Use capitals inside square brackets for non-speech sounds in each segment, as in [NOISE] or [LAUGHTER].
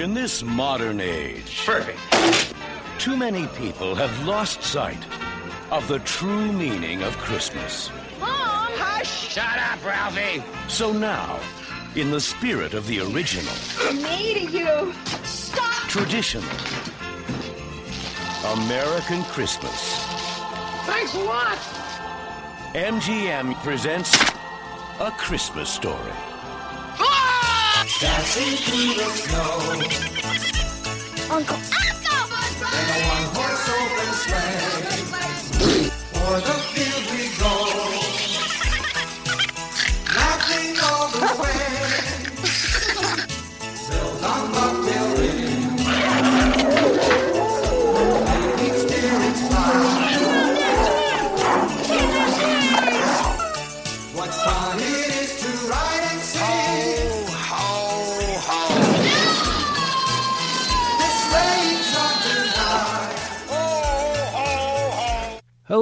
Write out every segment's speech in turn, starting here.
In this modern age, Perfect. Too many people have lost sight of the true meaning of Christmas. Mom! Hush! Shut up, Ralphie! So now, in the spirit of the original, Me to you! Stop! traditional, American Christmas, Thanks a lot! MGM presents A Christmas Story. Dancing through the snow Uncle! Uncle! In a one-horse open sleigh. For the field we go, laughing all the way.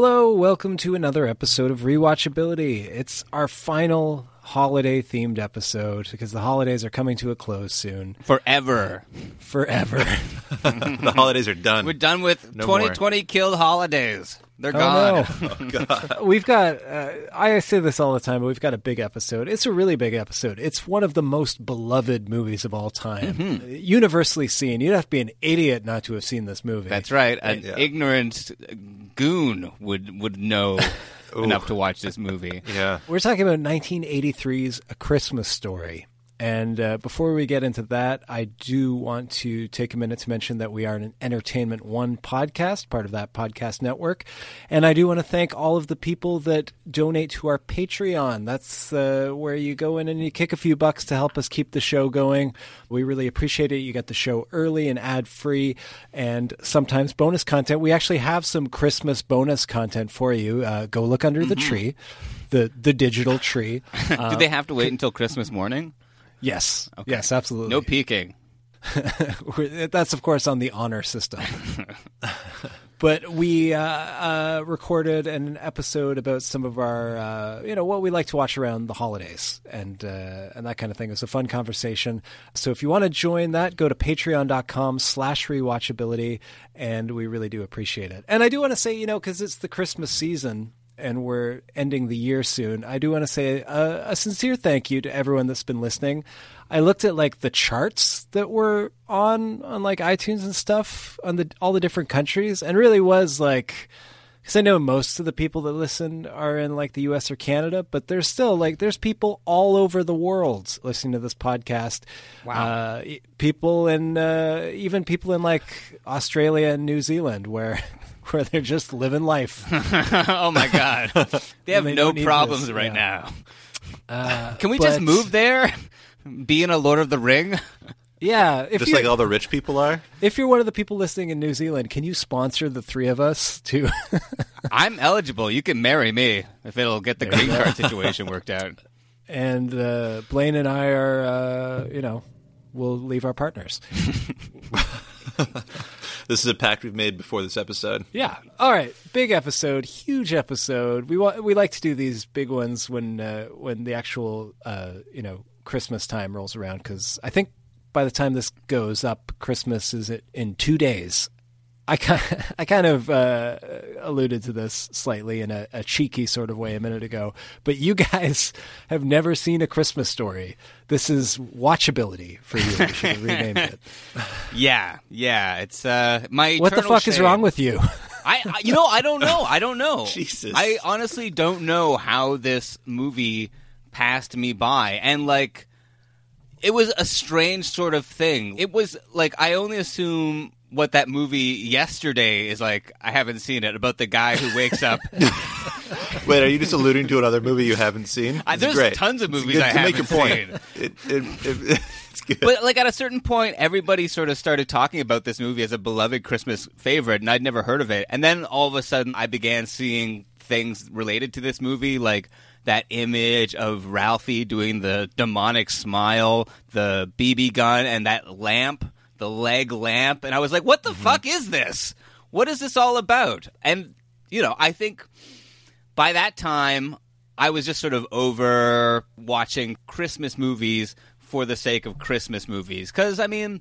Hello, welcome to another episode of Rewatchability. It's our final holiday themed episode because the holidays are coming to a close soon. forever. Forever. [LAUGHS] the holidays are done. We're done with No more. 2020 killed holidays. They're Oh, gone. [LAUGHS] no. [LAUGHS] we've got, uh, I say this all the time, but we've got a big episode. It's a really big episode. It's one of the most beloved movies of all time. Mm-hmm. Universally seen. You'd have to be an idiot not to have seen this movie. That's right. An Yeah. ignorant goon would would know enough to watch this movie. [LAUGHS] yeah. We're talking about 1983's A Christmas Story. And uh, before we get into that, I do want to take a minute to mention that we are an Entertainment One podcast, part of that podcast network. And I do want to thank all of the people that donate to our Patreon. That's uh, where you go in and you kick a few bucks to help us keep the show going. We really appreciate it. You get the show early and ad free, and sometimes bonus content. We actually have some Christmas bonus content for you. Uh, go look under the tree. The, the digital tree. [LAUGHS] Do they have to wait until Christmas morning? Yes. Yes, absolutely. No peeking. [LAUGHS] That's of course on the honor system. [LAUGHS] but we uh, uh, recorded an episode about some of our, uh, you know, what we like to watch around the holidays and uh, and that kind of thing. It was a fun conversation. So if you want to join that, go to patreon.com slash rewatchability, and we really do appreciate it. And I do want to say, you know, because it's the Christmas season, and we're ending the year soon, I do want to say a, a sincere thank you to everyone that's been listening. I looked at like the charts that were on on like iTunes and stuff on the all the different countries, and really was like because I know most of the people that listen are in like the U.S. or Canada, but there's still like there's people all over the world listening to this podcast. Wow, uh, people in uh, even people in like Australia and New Zealand where. [LAUGHS] [LAUGHS] Where they're just living life. [LAUGHS] oh my god. [LAUGHS] They have They no problems this, right yeah. now. Can we just move there? Be in a Lord of the Ring? Yeah, if Just like all the rich people are. if you're one of the people listening in New Zealand, can you sponsor the three of us to? I'm eligible. You can marry me if it'll get the green card situation worked out. and uh, Blaine and I are, uh, you know, we'll leave our partners. This is a pact we've made before this episode. Yeah. All right. Big episode, huge episode. We want we like to do these big ones when uh, when the actual uh, you know Christmas time rolls around because I think by the time this goes up, Christmas is in two days. I kind, [LAUGHS] I kind of uh, alluded to this slightly in a, a cheeky sort of way a minute ago, but you [LAUGHS] guys have never seen a Christmas story. This is watchability for you. We should have renamed it. [LAUGHS] Yeah, yeah. It's uh, my. What the fuck is wrong with you? I, I, you know, I don't know. I don't know. Jesus. I honestly don't know how this movie passed me by, and like, it was a strange sort of thing. It was like I only assume what that movie yesterday is like. I haven't seen it about the guy who wakes up. [LAUGHS] Wait, are you just alluding to another movie you haven't seen? I- there's great. tons of movies good I to make haven't your point. seen. It, it, it, [LAUGHS] it's good. but like at a certain point, everybody sort of started talking about this movie as a beloved Christmas favorite, and I'd never heard of it. And then all of a sudden, I began seeing things related to this movie, like that image of Ralphie doing the demonic smile, the BB gun, and that lamp, the leg lamp, and I was like, "What the mm-hmm. fuck is this? What is this all about?" And you know, I think by that time, I was just sort of over watching Christmas movies for the sake of Christmas movies. Because, I mean,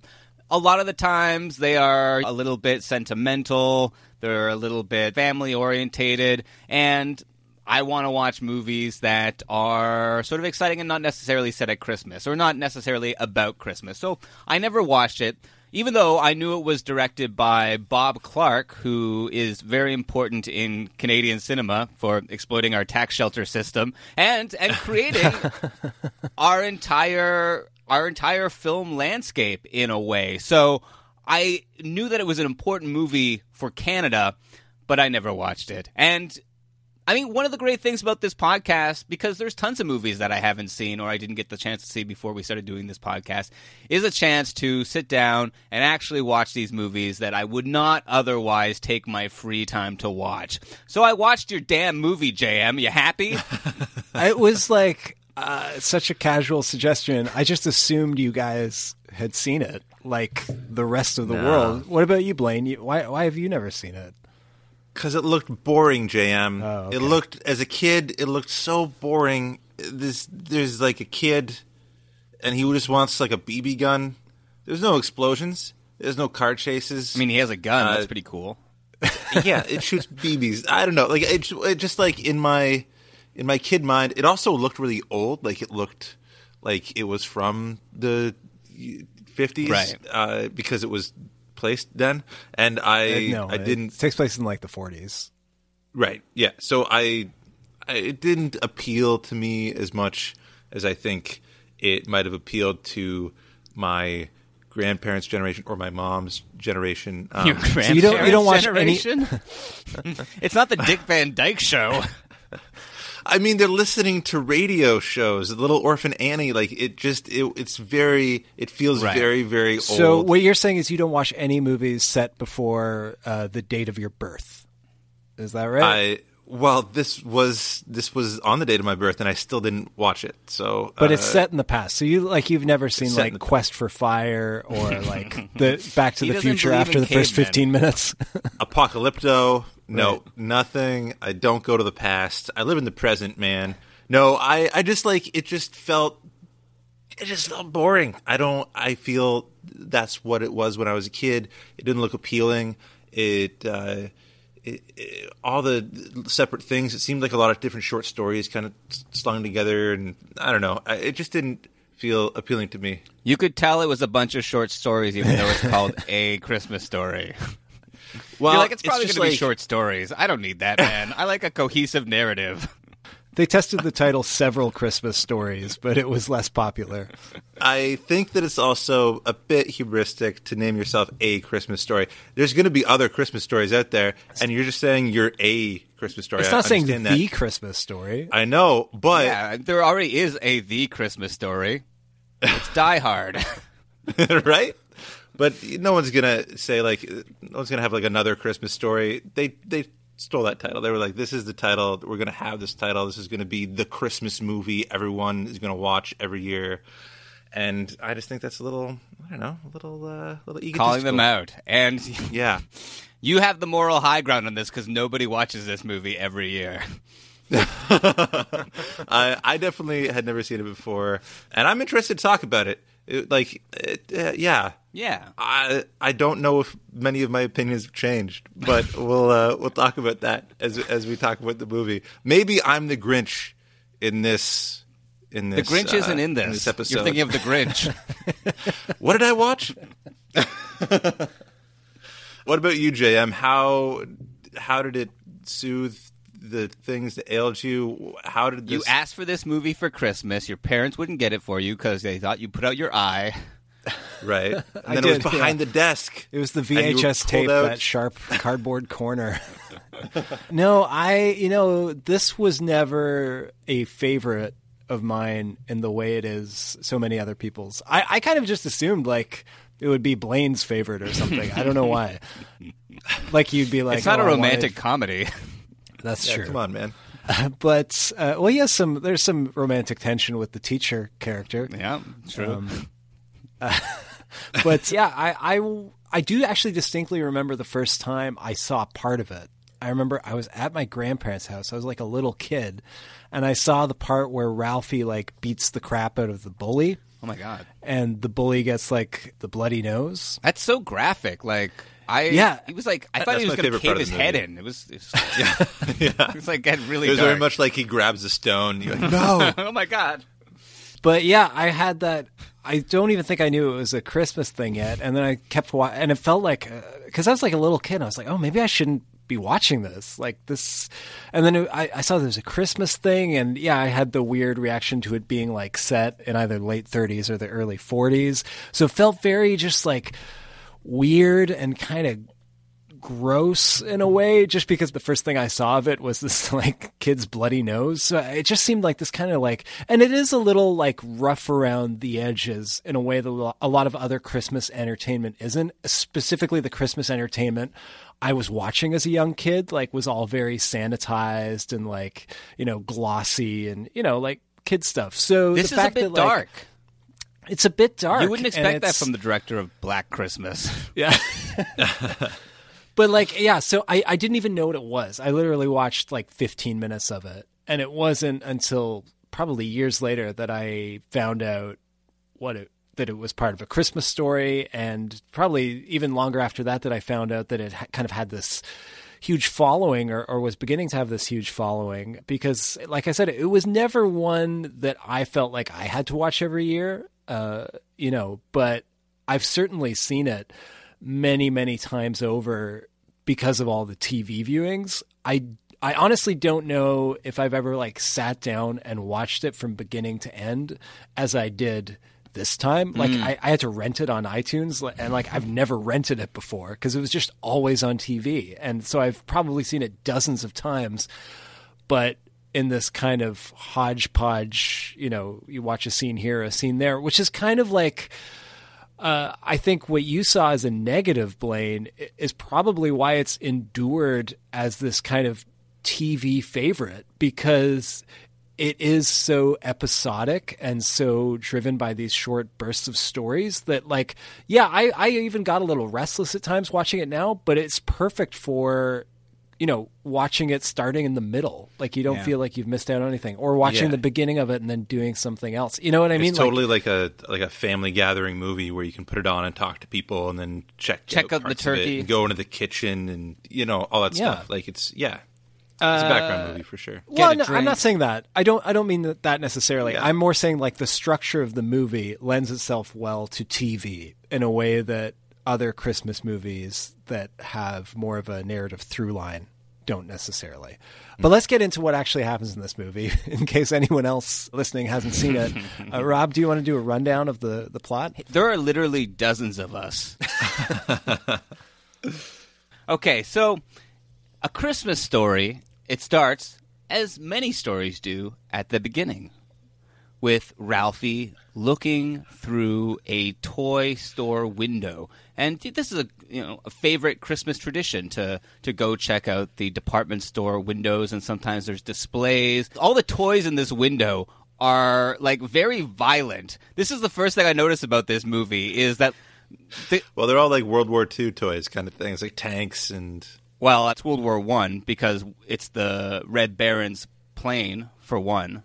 a lot of the times they are a little bit sentimental, they're a little bit family orientated, and I want to watch movies that are sort of exciting and not necessarily set at Christmas or not necessarily about Christmas. So I never watched it. Even though I knew it was directed by Bob Clark, who is very important in Canadian cinema for exploiting our tax shelter system and and creating [LAUGHS] our entire our entire film landscape in a way. So I knew that it was an important movie for Canada, but I never watched it. And I mean, one of the great things about this podcast, because there's tons of movies that I haven't seen or I didn't get the chance to see before we started doing this podcast, is a chance to sit down and actually watch these movies that I would not otherwise take my free time to watch. So I watched your damn movie, JM. You happy? [LAUGHS] it was like uh, such a casual suggestion. I just assumed you guys had seen it, like the rest of the world. What about you, Blaine? You, why why have you never seen it? Because it looked boring, JM. Oh, okay. It looked as a kid. It looked so boring. This there's like a kid, and he just wants like a BB gun. There's no explosions. There's no car chases. I mean, he has a gun. Uh, That's pretty cool. [LAUGHS] yeah, it shoots BBs. I don't know. Like it, it just like in my in my kid mind, it also looked really old. Like it looked like it was from the fifties, Right. Uh, because it was placed then, and I no, I it didn't takes place in like the 40s. Right. Yeah. So I, I it didn't appeal to me as much as I think it might have appealed to my grandparents' generation or my mom's generation. [LAUGHS] Um, Your So you don't- you don't watch any- [LAUGHS] it's not the Dick Van Dyke show. [LAUGHS] I mean, they're listening to radio shows. Little Orphan Annie, like it just it, it's very it feels Right. very very old. So what you're saying is you don't watch any movies set before uh, the date of your birth. Is that right? I well, this was this was on the date of my birth, and I still didn't watch it. So, but it's uh, set in the past. So you like you've never seen like the Quest for Fire or [LAUGHS] like the Back to He the Future after the first cavemen. 15 minutes. [LAUGHS] Apocalypto. No, Right. nothing. I don't go to the past. I live in the present, man. No, I, I just like it just felt it just felt boring. I don't I feel that's what it was when I was a kid. It didn't look appealing. It uh it, it, all the separate things. It seemed like a lot of different short stories kind of slung together, and I don't know. I, it just didn't feel appealing to me. You could tell it was a bunch of short stories, even though it's called [LAUGHS] a Christmas story. [LAUGHS] Well, You're like, it's probably going to be short stories. I don't need that, man. I like a cohesive narrative. [LAUGHS] they tested the title several Christmas stories, but it was less popular. I think that it's also a bit hubristic to name yourself a Christmas story. There's going to be other Christmas stories out there, and you're just saying you're a Christmas story. It's I not saying understand the that. Christmas story. I know, but Yeah, there already is a the Christmas story. It's Die Hard. [LAUGHS] right? But no one's gonna say like no one's gonna have like another Christmas story. They they stole that title. They were like, "This is the title. We're gonna have this title. This is gonna be the Christmas movie everyone is gonna watch every year." And I just think that's a little, I don't know, a little, uh, little egotistical. calling them out. And [LAUGHS] Yeah. you have the moral high ground on this because nobody watches this movie every year. [LAUGHS] I, I definitely had never seen it before, and I'm interested to talk about it. It, like, it, uh, yeah. Yeah. I I don't know if many of my opinions have changed, but [LAUGHS] we'll uh, we'll talk about that as as we talk about the movie. Maybe I'm the Grinch in this. In this, The Grinch uh, isn't in this. this episode. You're thinking of the Grinch. [LAUGHS] What did I watch? [LAUGHS] what about you, JM? How how did it soothe the things that ailed you? How did this? you asked for this movie for Christmas. Your parents wouldn't get it for you because they thought you put out your eye. [LAUGHS] right, [LAUGHS] and I then it was did, behind yeah. the desk. It was the And you were VHS tape, out- that sharp [LAUGHS] cardboard corner. no, I, you know, this was never a favorite of mine in the way it is so many other people's. I, I kind of just assumed like it would be Blaine's favorite or something. I don't know why. Like you'd be like, it's not "Oh, a I romantic wanted-" comedy. That's Yeah, true. come on, man. [LAUGHS] But uh, well, he has some. There's some romantic tension with the teacher character. yeah, true. Um, [LAUGHS] but [LAUGHS] yeah, I, I I do actually distinctly remember the first time I saw part of it. I remember I was at my grandparents' house. I was like a little kid, and I saw the part where Ralphie like beats the crap out of the bully, oh my god, and the bully gets like the bloody nose. that's so graphic. Like I, Yeah. he was like, I thought that's he was going to favorite cave his head in. It was, it was, [LAUGHS] Yeah, [LAUGHS] it was like getting really it was dark. very much like he grabs a stone. You're like, [LAUGHS] no, oh my god. But yeah, I had that. I don't even think I knew it was a Christmas thing yet, and then I kept watching, and it felt like uh, because I was like a little kid, I was like, oh, maybe I shouldn't be watching this, like this. And then it, I, I saw there was a Christmas thing, and yeah, I had the weird reaction to it being like set in either late 30s or the early 40s, so it felt very just like weird and kind of gross in a way just because the first thing I saw of it was this [LAUGHS] like kid's bloody nose. So it just seemed like this kind of like and it is a little like rough around the edges in a way that a lot of other Christmas entertainment isn't. Specifically the Christmas entertainment I was watching as a young kid like was all very sanitized and like, you know, glossy and you know, like kid stuff. So This the is a fact bit that, like, dark. It's a bit dark. You wouldn't expect that from the director of Black Christmas. [LAUGHS] yeah. [LAUGHS] but like, yeah, so I, I didn't even know what it was. I literally watched like 15 minutes of it. And it wasn't until probably years later that I found out what it, that it was part of a Christmas story. And probably even longer after that, that I found out that it ha- kind of had this huge following or, or was beginning to have this huge following because like i said it was never one that i felt like i had to watch every year uh, you know but i've certainly seen it many many times over because of all the tv viewings i i honestly don't know if i've ever like sat down and watched it from beginning to end as i did this time. Like Mm. I, I had to rent it on iTunes, and like I've never rented it before because it was just always on TV, and so I've probably seen it dozens of times. But in this kind of hodgepodge, you know, you watch a scene here, a scene there, which is kind of like. Uh, I think what you saw as a negative, Blaine, is probably why it's endured as this kind of TV favorite because it is so episodic and so driven by these short bursts of stories that like yeah I, I even got a little restless at times watching it now but it's perfect for you know watching it starting in the middle like you don't Yeah. feel like you've missed out on anything or watching Yeah. the beginning of it and then doing something else you know what i mean it's totally like, a like a family gathering movie where you can put it on and talk to people and then check Check out the parts of it turkey. and go into the kitchen and you know all that Yeah. stuff. Like it's yeah, it's a uh, background movie for sure. well, no, I'm not saying that. I don't. I don't mean that, that necessarily. Yeah. I'm more saying like the structure of the movie lends itself well to TV in a way that other Christmas movies that have more of a narrative through line don't necessarily. But let's get into what actually happens in this movie, [LAUGHS] in case anyone else listening hasn't seen it. [LAUGHS] Uh, Rob, do you want to do a rundown of the the plot? There are literally dozens of us. [LAUGHS] okay, so a Christmas story, it starts, as many stories do, at the beginning, with Ralphie looking through a toy store window. And this is a you know a favorite Christmas tradition to to go check out the department store windows and sometimes there's displays. All the toys in this window are like very violent. This is the first thing I noticed about this movie is that the, Well, they're all like World War II toys kind of things, like tanks and well, it's World War One because it's the Red Baron's plane for one.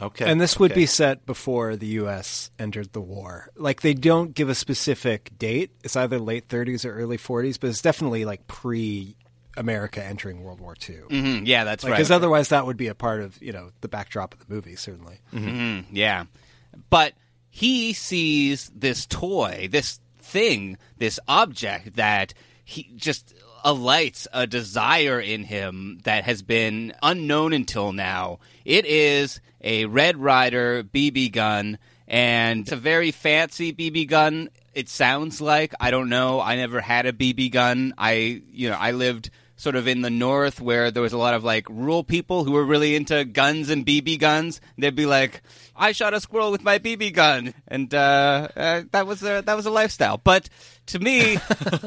Okay. And this would okay. be set before the U.S. entered the war. Like they don't give a specific date. It's either late 30s or early 40s, but it's definitely like pre America entering World War II. Mhm, yeah, that's right. Because otherwise, that would be a part of you know the backdrop of the movie. Certainly. Mhm, yeah. But he sees this toy, this thing, this object that he just alights a desire in him that has been unknown until now. It is a Red Ryder BB gun, and it's a very fancy BB gun. It sounds like I don't know. I never had a BB gun. I you know I lived sort of in the north where there was a lot of like rural people who were really into guns and BB guns. They'd be like, "I shot a squirrel with my BB gun," and uh, uh, that was a that was a lifestyle. But to me,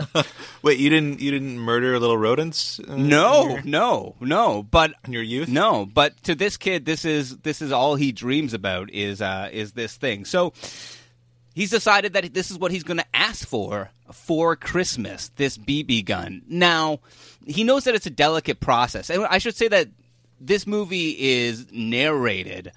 [LAUGHS] Wait, you didn't you didn't murder little rodents? uh, no, your- no, no. But in your youth? no. But to this kid, this is this is all he dreams about is uh, is this thing. So he's decided that this is what he's going to ask for for Christmas this BB gun. Now, he knows that it's a delicate process. And I should say that this movie is narrated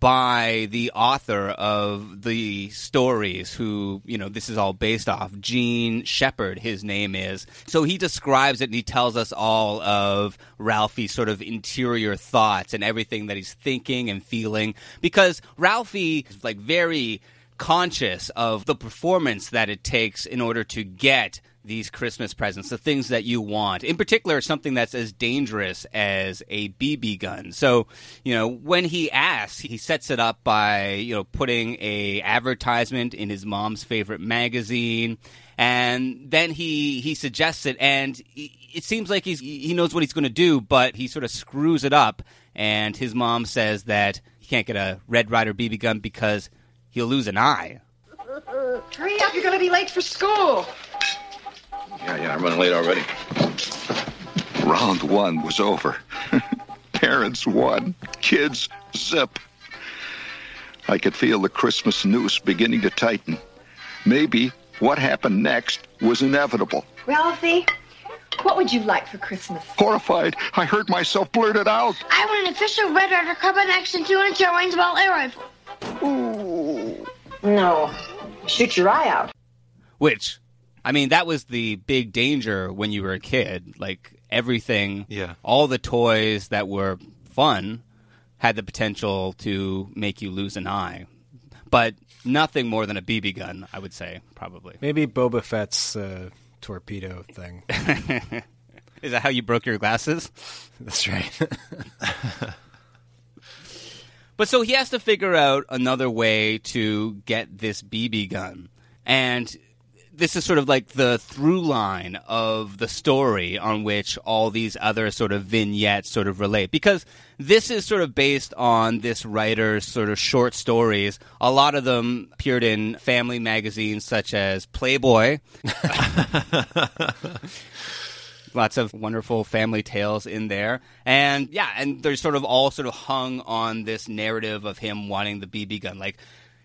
by the author of the stories who, you know, this is all based off. Jean Shepherd, his name is. So he describes it and he tells us all of Ralphie's sort of interior thoughts and everything that he's thinking and feeling. Because Ralphie is like very conscious of the performance that it takes in order to get these Christmas presents, the things that you want. In particular, something that's as dangerous as a BB gun. So, you know, when he asks, he sets it up by, you know, putting a advertisement in his mom's favorite magazine. And then he, he suggests it, and it seems like he's, he knows what he's going to do, but he sort of screws it up. And his mom says that he can't get a Red Ryder BB gun because he'll lose an eye. Hurry up, you're gonna be late for school. Yeah, yeah, I'm running late already. Round one was over. [LAUGHS] Parents won. Kids zip. I could feel the Christmas noose beginning to tighten. Maybe what happened next was inevitable. Ralphie, what would you like for Christmas? Horrified, I heard myself blurt it out. I want an official Red Ryder Carbine Action 200 range ball air rifle. Ooh. No. Shoot your eye out. Which, I mean, that was the big danger when you were a kid. Like everything, Yeah. all the toys that were fun had the potential to make you lose an eye, but nothing more than a BB gun. I would say probably. Maybe Boba Fett's uh, torpedo thing. [LAUGHS] Is that how you broke your glasses? That's right. [LAUGHS] But so he has to figure out another way to get this BB gun. And this is sort of like the through line of the story on which all these other sort of vignettes sort of relate. Because this is sort of based on this writer's sort of short stories. A lot of them appeared in family magazines such as Playboy. [LAUGHS] lots of wonderful family tales in there and yeah and they're sort of all sort of hung on this narrative of him wanting the bb gun like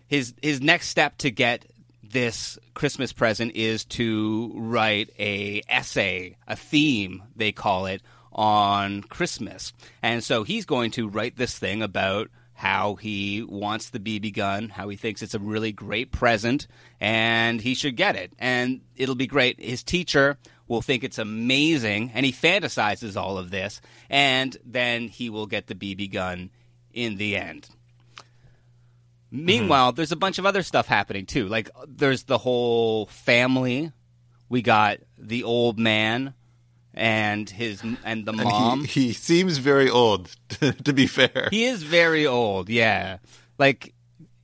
his his next step to get this christmas present is to write a essay a theme they call it on christmas and so he's going to write this thing about how he wants the BB gun, how he thinks it's a really great present, and he should get it. And it'll be great. His teacher will think it's amazing, and he fantasizes all of this, and then he will get the BB gun in the end. Mm-hmm. Meanwhile, there's a bunch of other stuff happening too. Like there's the whole family. We got the old man and his and the And mom. he, he seems very old, [LAUGHS] to be fair. He is very old, yeah. Like,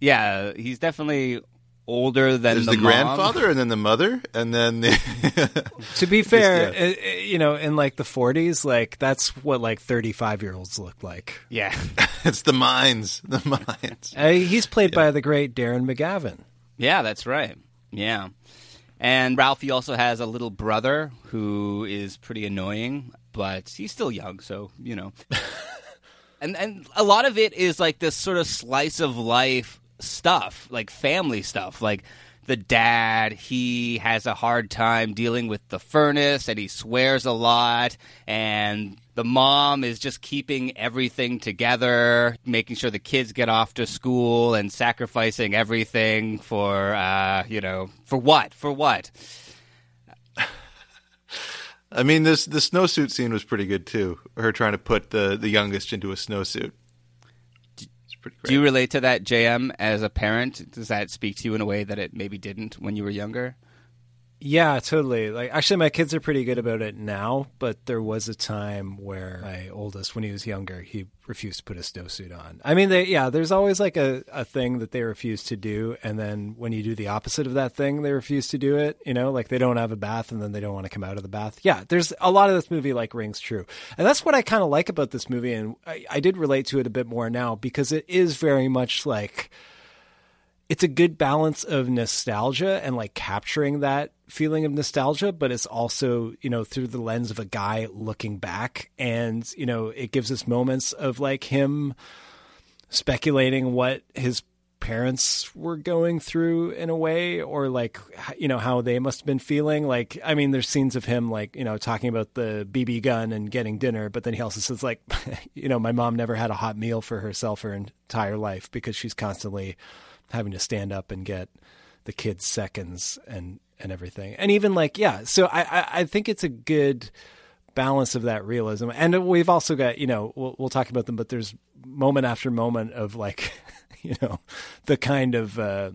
yeah, he's definitely older than There's the, the, mom. grandfather, and then the mother, and then the [LAUGHS] to be fair, yeah. uh, uh, you know, in like the 40s, like that's what like 35 year olds look like. Yeah, [LAUGHS] it's the minds, the minds. Uh, he's played by the great Darren McGavin. yeah, that's right. Yeah, and Ralphie also has a little brother who is pretty annoying, but he's still young, so you know. [LAUGHS] and and a lot of it is like this sort of slice of life stuff, like family stuff, like the dad, he has a hard time dealing with the furnace and he swears a lot. And the mom is just keeping everything together, making sure the kids get off to school and sacrificing everything for, uh, you know, for what? For what? I mean, this the snowsuit scene was pretty good too. Her trying to put the the youngest into a snowsuit. Pretty great. Do you relate to that, JM, as a parent? Does that speak to you in a way that it maybe didn't when you were younger? Yeah, totally. Like actually my kids are pretty good about it now, but there was a time where my oldest when he was younger, he refused to put a snowsuit on. I mean, they yeah, there's always like a, a thing that they refuse to do and then when you do the opposite of that thing, they refuse to do it, you know, like they don't have a bath and then they don't want to come out of the bath. Yeah, there's a lot of this movie like rings true. And that's what I kind of like about this movie and I, I did relate to it a bit more now because it is very much like it's a good balance of nostalgia and like capturing that feeling of nostalgia, but it's also, you know, through the lens of a guy looking back. And, you know, it gives us moments of like him speculating what his parents were going through in a way or like you know how they must have been feeling like i mean there's scenes of him like you know talking about the bb gun and getting dinner but then he also says like [LAUGHS] you know my mom never had a hot meal for herself her entire life because she's constantly having to stand up and get the kids seconds and and everything and even like yeah so i i, I think it's a good balance of that realism and we've also got you know we'll, we'll talk about them but there's moment after moment of like [LAUGHS] you know the kind of uh,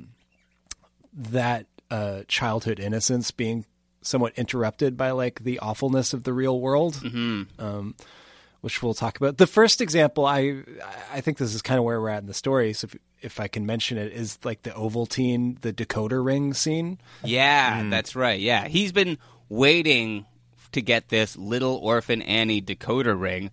that uh, childhood innocence being somewhat interrupted by like the awfulness of the real world um, which we'll talk about. The first example, I I think this is kind of where we're at in the story. So if, if I can mention it, is like the Ovaltine, the decoder ring scene. Yeah, mm. that's right. Yeah, he's been waiting to get this little orphan Annie decoder ring.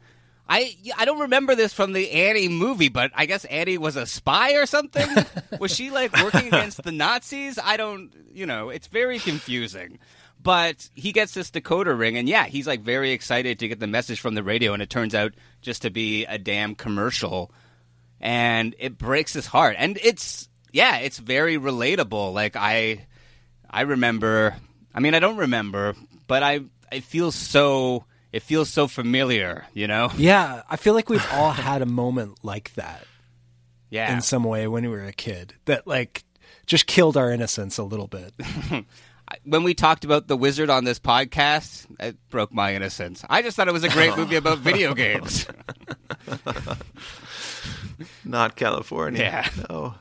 I I don't remember this from the Annie movie, but I guess Annie was a spy or something. [LAUGHS] was she like working against the Nazis? I don't, you know, it's very confusing. But he gets this decoder ring, and yeah, he's like very excited to get the message from the radio, and it turns out just to be a damn commercial, and it breaks his heart. And it's yeah, it's very relatable. Like I, I remember. I mean, I don't remember, but I it feels so. It feels so familiar, you know. [LAUGHS] Yeah, I feel like we've all had a moment like that Yeah. in some way when we were a kid that like just killed our innocence a little bit. [LAUGHS] when we talked about the wizard on this podcast, it broke my innocence. I just thought it was a great movie about video [LAUGHS] games. [LAUGHS] Not California. Yeah. No.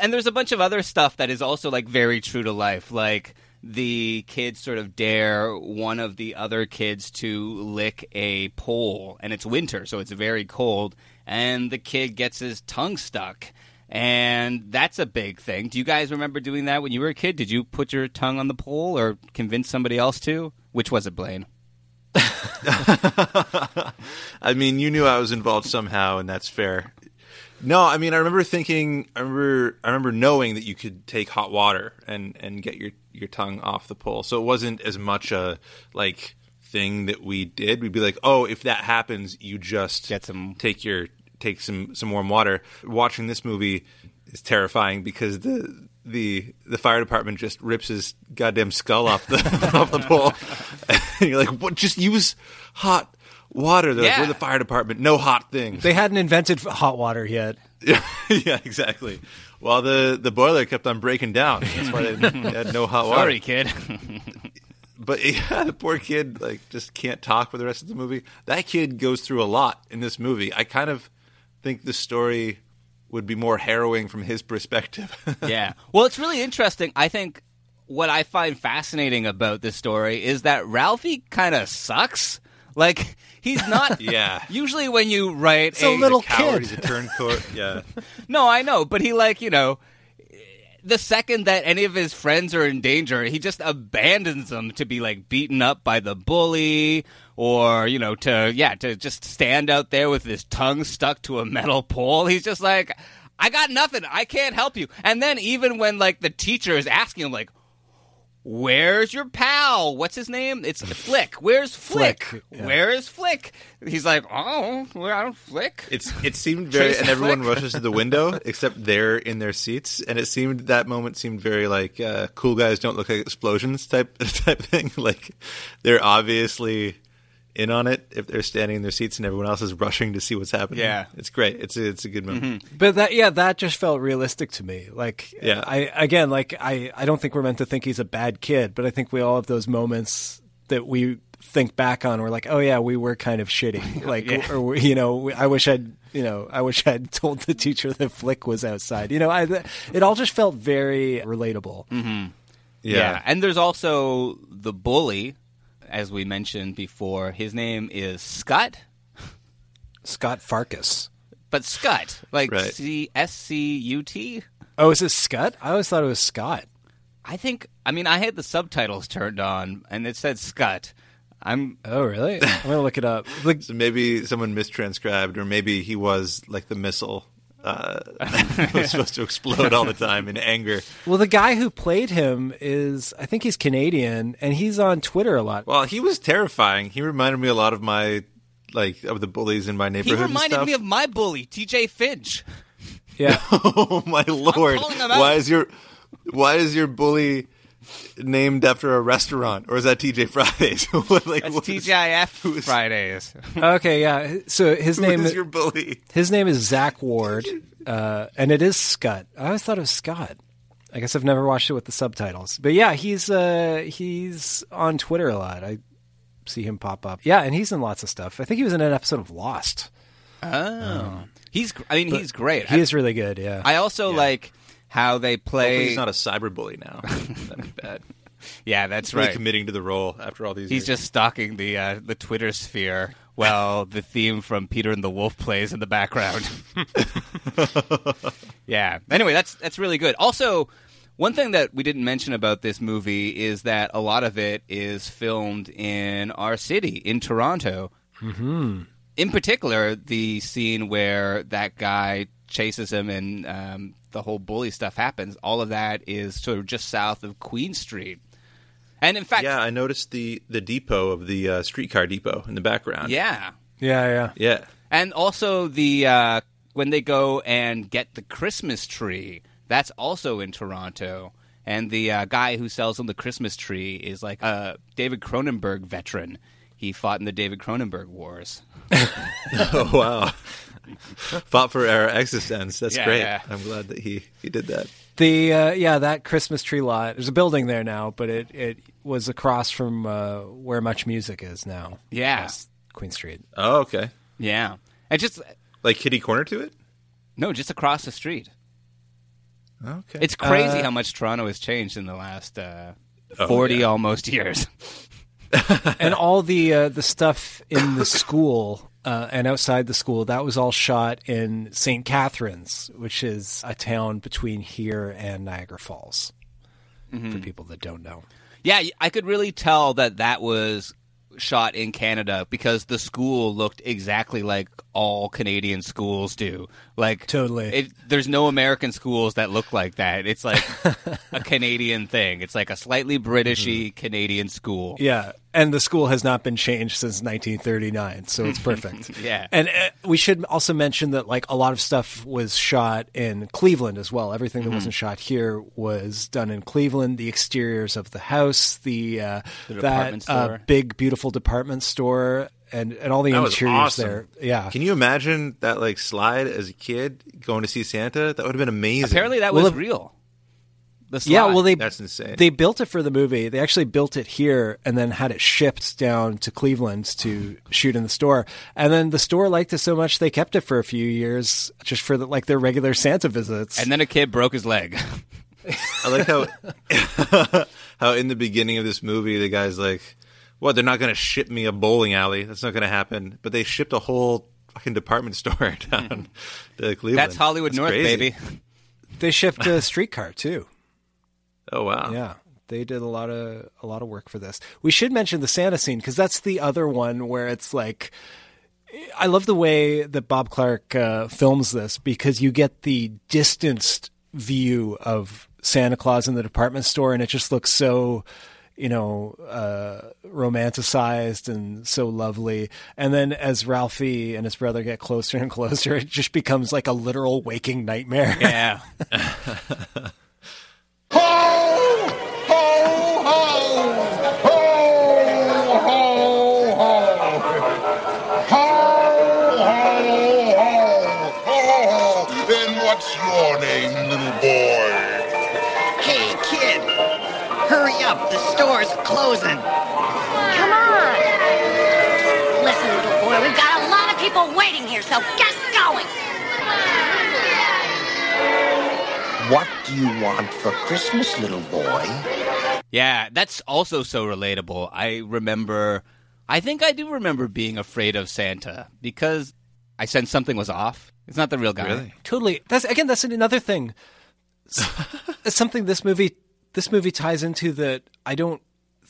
and there's a bunch of other stuff that is also like very true to life like the kids sort of dare one of the other kids to lick a pole and it's winter so it's very cold and the kid gets his tongue stuck and that's a big thing do you guys remember doing that when you were a kid did you put your tongue on the pole or convince somebody else to which was it blaine [LAUGHS] I mean, you knew I was involved somehow, and that's fair. No, I mean, I remember thinking, I remember, I remember knowing that you could take hot water and and get your your tongue off the pole. So it wasn't as much a like thing that we did. We'd be like, oh, if that happens, you just Get some- take your take some some warm water. Watching this movie is terrifying because the the the fire department just rips his goddamn skull off the [LAUGHS] off the pole. [LAUGHS] and you're like, what? Just use hot water. They're like, we're the fire department. No hot things. They hadn't invented hot water yet. yeah, [LAUGHS] yeah, exactly. Well, the the boiler kept on breaking down. That's why they [LAUGHS] had no hot water. sorry kid [LAUGHS] But yeah, the poor kid like just can't talk for the rest of the movie. That kid goes through a lot in this movie. I kind of think the story would be more harrowing from his perspective. yeah. Well, it's really interesting. I think what I find fascinating about this story is that Ralphie kind of sucks. Like he's not. [LAUGHS] Yeah. Usually, when you write It's a little Coward, kid. he's a turncoat. Yeah. no, I know, but he like you know. The second that any of his friends are in danger, he just abandons them to be like beaten up by the bully or, you know, to, yeah, to just stand out there with his tongue stuck to a metal pole. He's just like, I got nothing. I can't help you. And then even when like the teacher is asking him, like, Where's your pal? What's his name? It's Flick. Where's Flick? Flick, yeah. Where is Flick? He's like, oh, well, I don't Flick. It's it seemed very, and everyone Flick. rushes to the window [LAUGHS] except they're in their seats, and it seemed that moment seemed very like uh, cool guys don't look like explosions type [LAUGHS] type thing. Like they're obviously in on it if they're standing in their seats and everyone else is [LAUGHS] rushing to see what's happening. Yeah. it's great. It's a, it's a good moment. Mm-hmm. But that yeah, that just felt realistic to me. Like Yeah. I again like I I don't think we're meant to think he's a bad kid, but I think we all have those moments that we think back on. We're like, oh yeah, we were kind of shitty. [LAUGHS] Like Yeah. or you know, I wish I'd you know I wish I'd [LAUGHS] told the teacher that Flick was outside. You know, I it all just felt very relatable. Mm-hmm. Yeah. And there's also the bully, as we mentioned before. His name is Scott, Scott Farkus. but Scott, like Right. C S C U T. Oh, is it Scott? I always thought it was Scott. I think. I mean, I had the subtitles turned on, and it said Scott. I'm. Oh, really? I'm gonna look it up. Like, [LAUGHS] So maybe someone mistranscribed, or maybe he was like the missile. Uh, [LAUGHS] was supposed to explode all the time in anger. well, the guy who played him is, I think he's Canadian, and he's on Twitter a lot. Well, he was terrifying. He reminded me a lot of my like of the bullies in my He neighborhood. and reminded stuff. me of my bully, T.J. Finch. Yeah. [LAUGHS] Oh my lord! calling him out. Why is your why is your bully named after a restaurant, or is that TJ Fridays? [LAUGHS] What, like, That's what is- TGIF who's- Fridays. [LAUGHS] okay, yeah. So his who name is your bully? his name is Zack Ward, uh, and it is Scott. I always thought it was Scott. I guess I've never watched it with the subtitles, but yeah, he's uh, he's on Twitter a lot. I see him pop up. Yeah, and he's in lots of stuff. I think he was in an episode of Lost. Oh, he's. I mean, he's great. He is really good. Yeah. I also like how they Hopefully play. he's not a cyber bully now. [LAUGHS] That'd be bad. yeah, that's Really right. committing to the role after all these. He's years. just stalking the uh, the Twitter sphere while [LAUGHS] the theme from Peter and the Wolf plays in the background. [LAUGHS] yeah. Anyway, that's that's really good. Also, one thing that we didn't mention about this movie is that a lot of it is filmed in our city, in Toronto. Mm-hmm. In particular, the scene where that guy chases him and um, the whole bully stuff happens. All of that is sort of just south of Queen Street. And in fact, yeah, I noticed the the depot of the uh, streetcar depot in the background. yeah. yeah, yeah. yeah. And also the uh, when they go and get the Christmas tree, that's also in Toronto. And the uh, guy who sells them the Christmas tree is like a David Cronenberg veteran. He fought in the David Cronenberg Wars. [LAUGHS] Oh wow. [LAUGHS] Fought for our existence. That's Yeah, great. yeah. I'm glad that he he did that. The uh, yeah, that Christmas tree lot. There's a building there now, but it it was across from uh, where Much Music is now. Yeah. Yes, Queen Street. Oh, okay. Yeah, and just Like kitty corner to it. no, just across the street. Okay. It's crazy how much Toronto has changed in the last uh, Oh, forty yeah. almost years. [LAUGHS] and all the uh, the stuff in the [LAUGHS] school uh, and outside the school that was all shot in St. Catharines, which is a town between here and Niagara Falls. For people that don't know, Yeah, I could really tell that that was shot in Canada because the school looked exactly like all Canadian schools do. Like Totally. it, there's no American schools that look like that. It's like [LAUGHS] a Canadian thing. It's like a slightly Britishy Canadian school. yeah, and the school has not been changed since 1939, so it's perfect. [LAUGHS] Yeah. and uh, we should also mention that like a lot of stuff was shot in Cleveland as well. Everything that wasn't shot here was done in Cleveland. The exteriors of the house, the, uh, The that department uh, big beautiful department store, and and all the That was interiors awesome. there. Yeah, Can you imagine that like slide as a kid going to see Santa? That would have been amazing. Apparently that Well, was if- real. The Yeah, well, they That's insane. They built it for the movie. They actually built it here and then had it shipped down to Cleveland to [SIGHS] shoot in the store. And then the store liked it so much they kept it for a few years, just for the, like their regular Santa visits. and then a kid broke his leg. [LAUGHS] I like how [LAUGHS] how in the beginning of this movie the guy's like, "What? They're not going to ship me a bowling alley. That's not going to happen." But they shipped a whole fucking department [LAUGHS] store down hmm. to Cleveland. That's Hollywood That's North, crazy. baby. they shipped a streetcar too. Oh wow. Yeah. They did a lot of a lot of work for this. We should mention the Santa scene because that's the other one where it's like I love the way that Bob Clark uh, films this because you get the distanced view of Santa Claus in the department store, and it just looks so you know, uh, romanticized and so lovely. And then as Ralphie and his brother get closer and [LAUGHS] closer, it just becomes like a literal waking nightmare. Yeah. [LAUGHS] [LAUGHS] closing. Come on. Listen, little boy, we've got a lot of people waiting here, so get going. What do you want for Christmas, little boy? Yeah, that's also so relatable. I remember, I think I do remember being afraid of Santa because I sensed something was off. It's not the real guy. Really? Totally. That's again. That's another thing. S- [LAUGHS] It's something this movie this movie ties into that I don't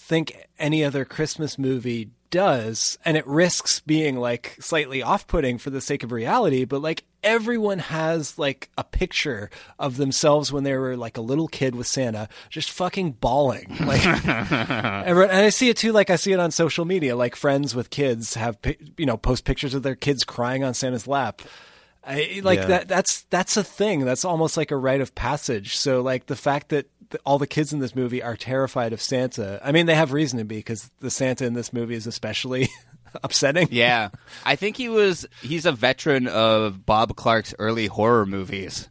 think any other Christmas movie does, and it risks being like slightly off putting for the sake of reality. But like everyone has like a picture of themselves when they were like a little kid with Santa, just fucking bawling. [LAUGHS] Like, and and I see it too. Like I see it on social media. Like friends with kids have you know post pictures of their kids crying on Santa's lap. I, like Yeah. that that's that's a thing that's almost like a rite of passage so like the fact that th- all the kids in this movie are terrified of santa i mean they have reason to be because the santa in this movie is especially [LAUGHS] upsetting Yeah. I think he was, he's a veteran of Bob Clark's early horror movies.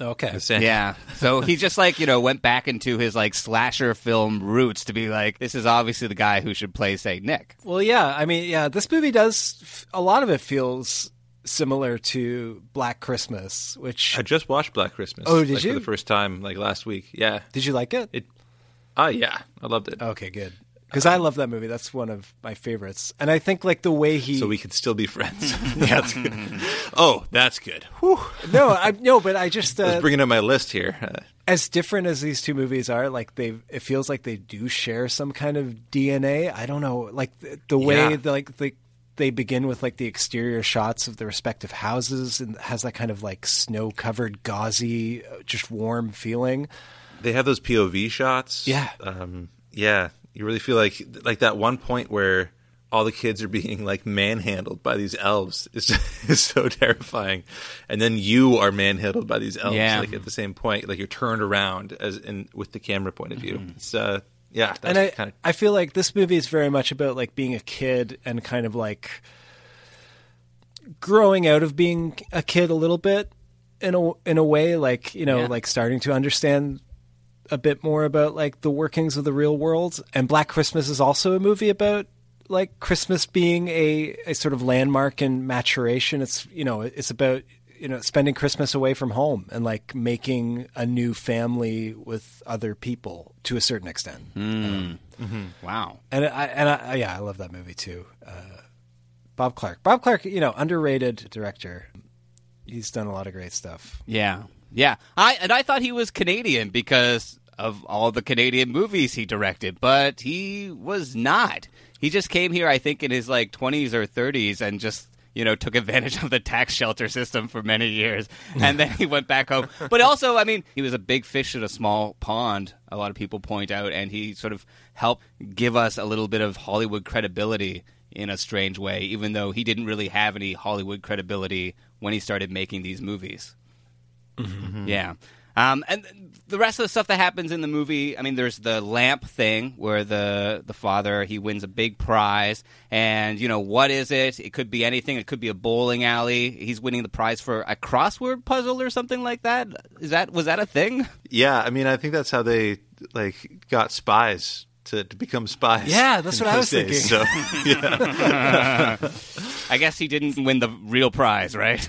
okay Santa- Yeah. So he just like, you know, went back into his like slasher film roots to be like, this is obviously the guy who should play Saint Nick. well yeah i mean yeah this movie does a lot of it feels similar to black christmas which I just watched Black Christmas. Oh, did like, you? For the first time, like last week. Yeah. did you like it It. Oh yeah, I loved it. okay good because i love that movie that's one of my favorites and i think like the way he So we could still be friends. [LAUGHS] [LAUGHS] that's good. Oh, that's good. Whew. no i no but i just I uh, was bringing up my list here. Uh, as different as these two movies are, like they, it feels like they do share some kind of DNA. I don't know, like the, the way Yeah. the, like they they begin with like the exterior shots of the respective houses and has that kind of like snow covered, gauzy, uh, just warm feeling. they have those POV shots. Yeah. Um, yeah. You really feel like like that one point where all the kids are being like manhandled by these elves is [LAUGHS] is so terrifying, and then you are manhandled by these elves. Yeah. Like at the same point, like you're turned around as in with the camera point of view. It's uh, yeah. That's and I, kind of I feel like this movie is very much about like being a kid and kind of like growing out of being a kid a little bit in a in a way like you know Yeah. like starting to understand a bit more about like the workings of the real world and Black Christmas is also a movie about like Christmas being a, a sort of landmark in maturation it's you know it's about you know spending Christmas away from home and like making a new family with other people to a certain extent hmm. um, mm-hmm. Wow. and I and I yeah, I love that movie too. Uh, Bob Clark. Bob Clark, you know, underrated director. He's done a lot of great stuff. Yeah. Yeah. I and I thought he was Canadian because of all the Canadian movies he directed, but he was not. He just came here I think in his like 20s or 30s and just you know, took advantage of the tax shelter system for many years, [LAUGHS] and then he went back home. But also, I mean, he was a big fish in a small pond. A lot of people point out, and he sort of helped give us a little bit of Hollywood credibility in a strange way, even though he didn't really have any Hollywood credibility when he started making these movies. Mm-hmm. Yeah. Um, and the rest of the stuff that happens in the movie, I mean, there's the lamp thing where the the father he wins a big prize, and you know what is it? It could be anything. It could be a bowling alley. He's winning the prize for a crossword puzzle or something like that. Is that was that a thing? yeah. I mean, I think that's how they like got spies to, to become spies. Yeah, that's what I was days. So [LAUGHS] yeah, I guess he didn't win the real prize, right?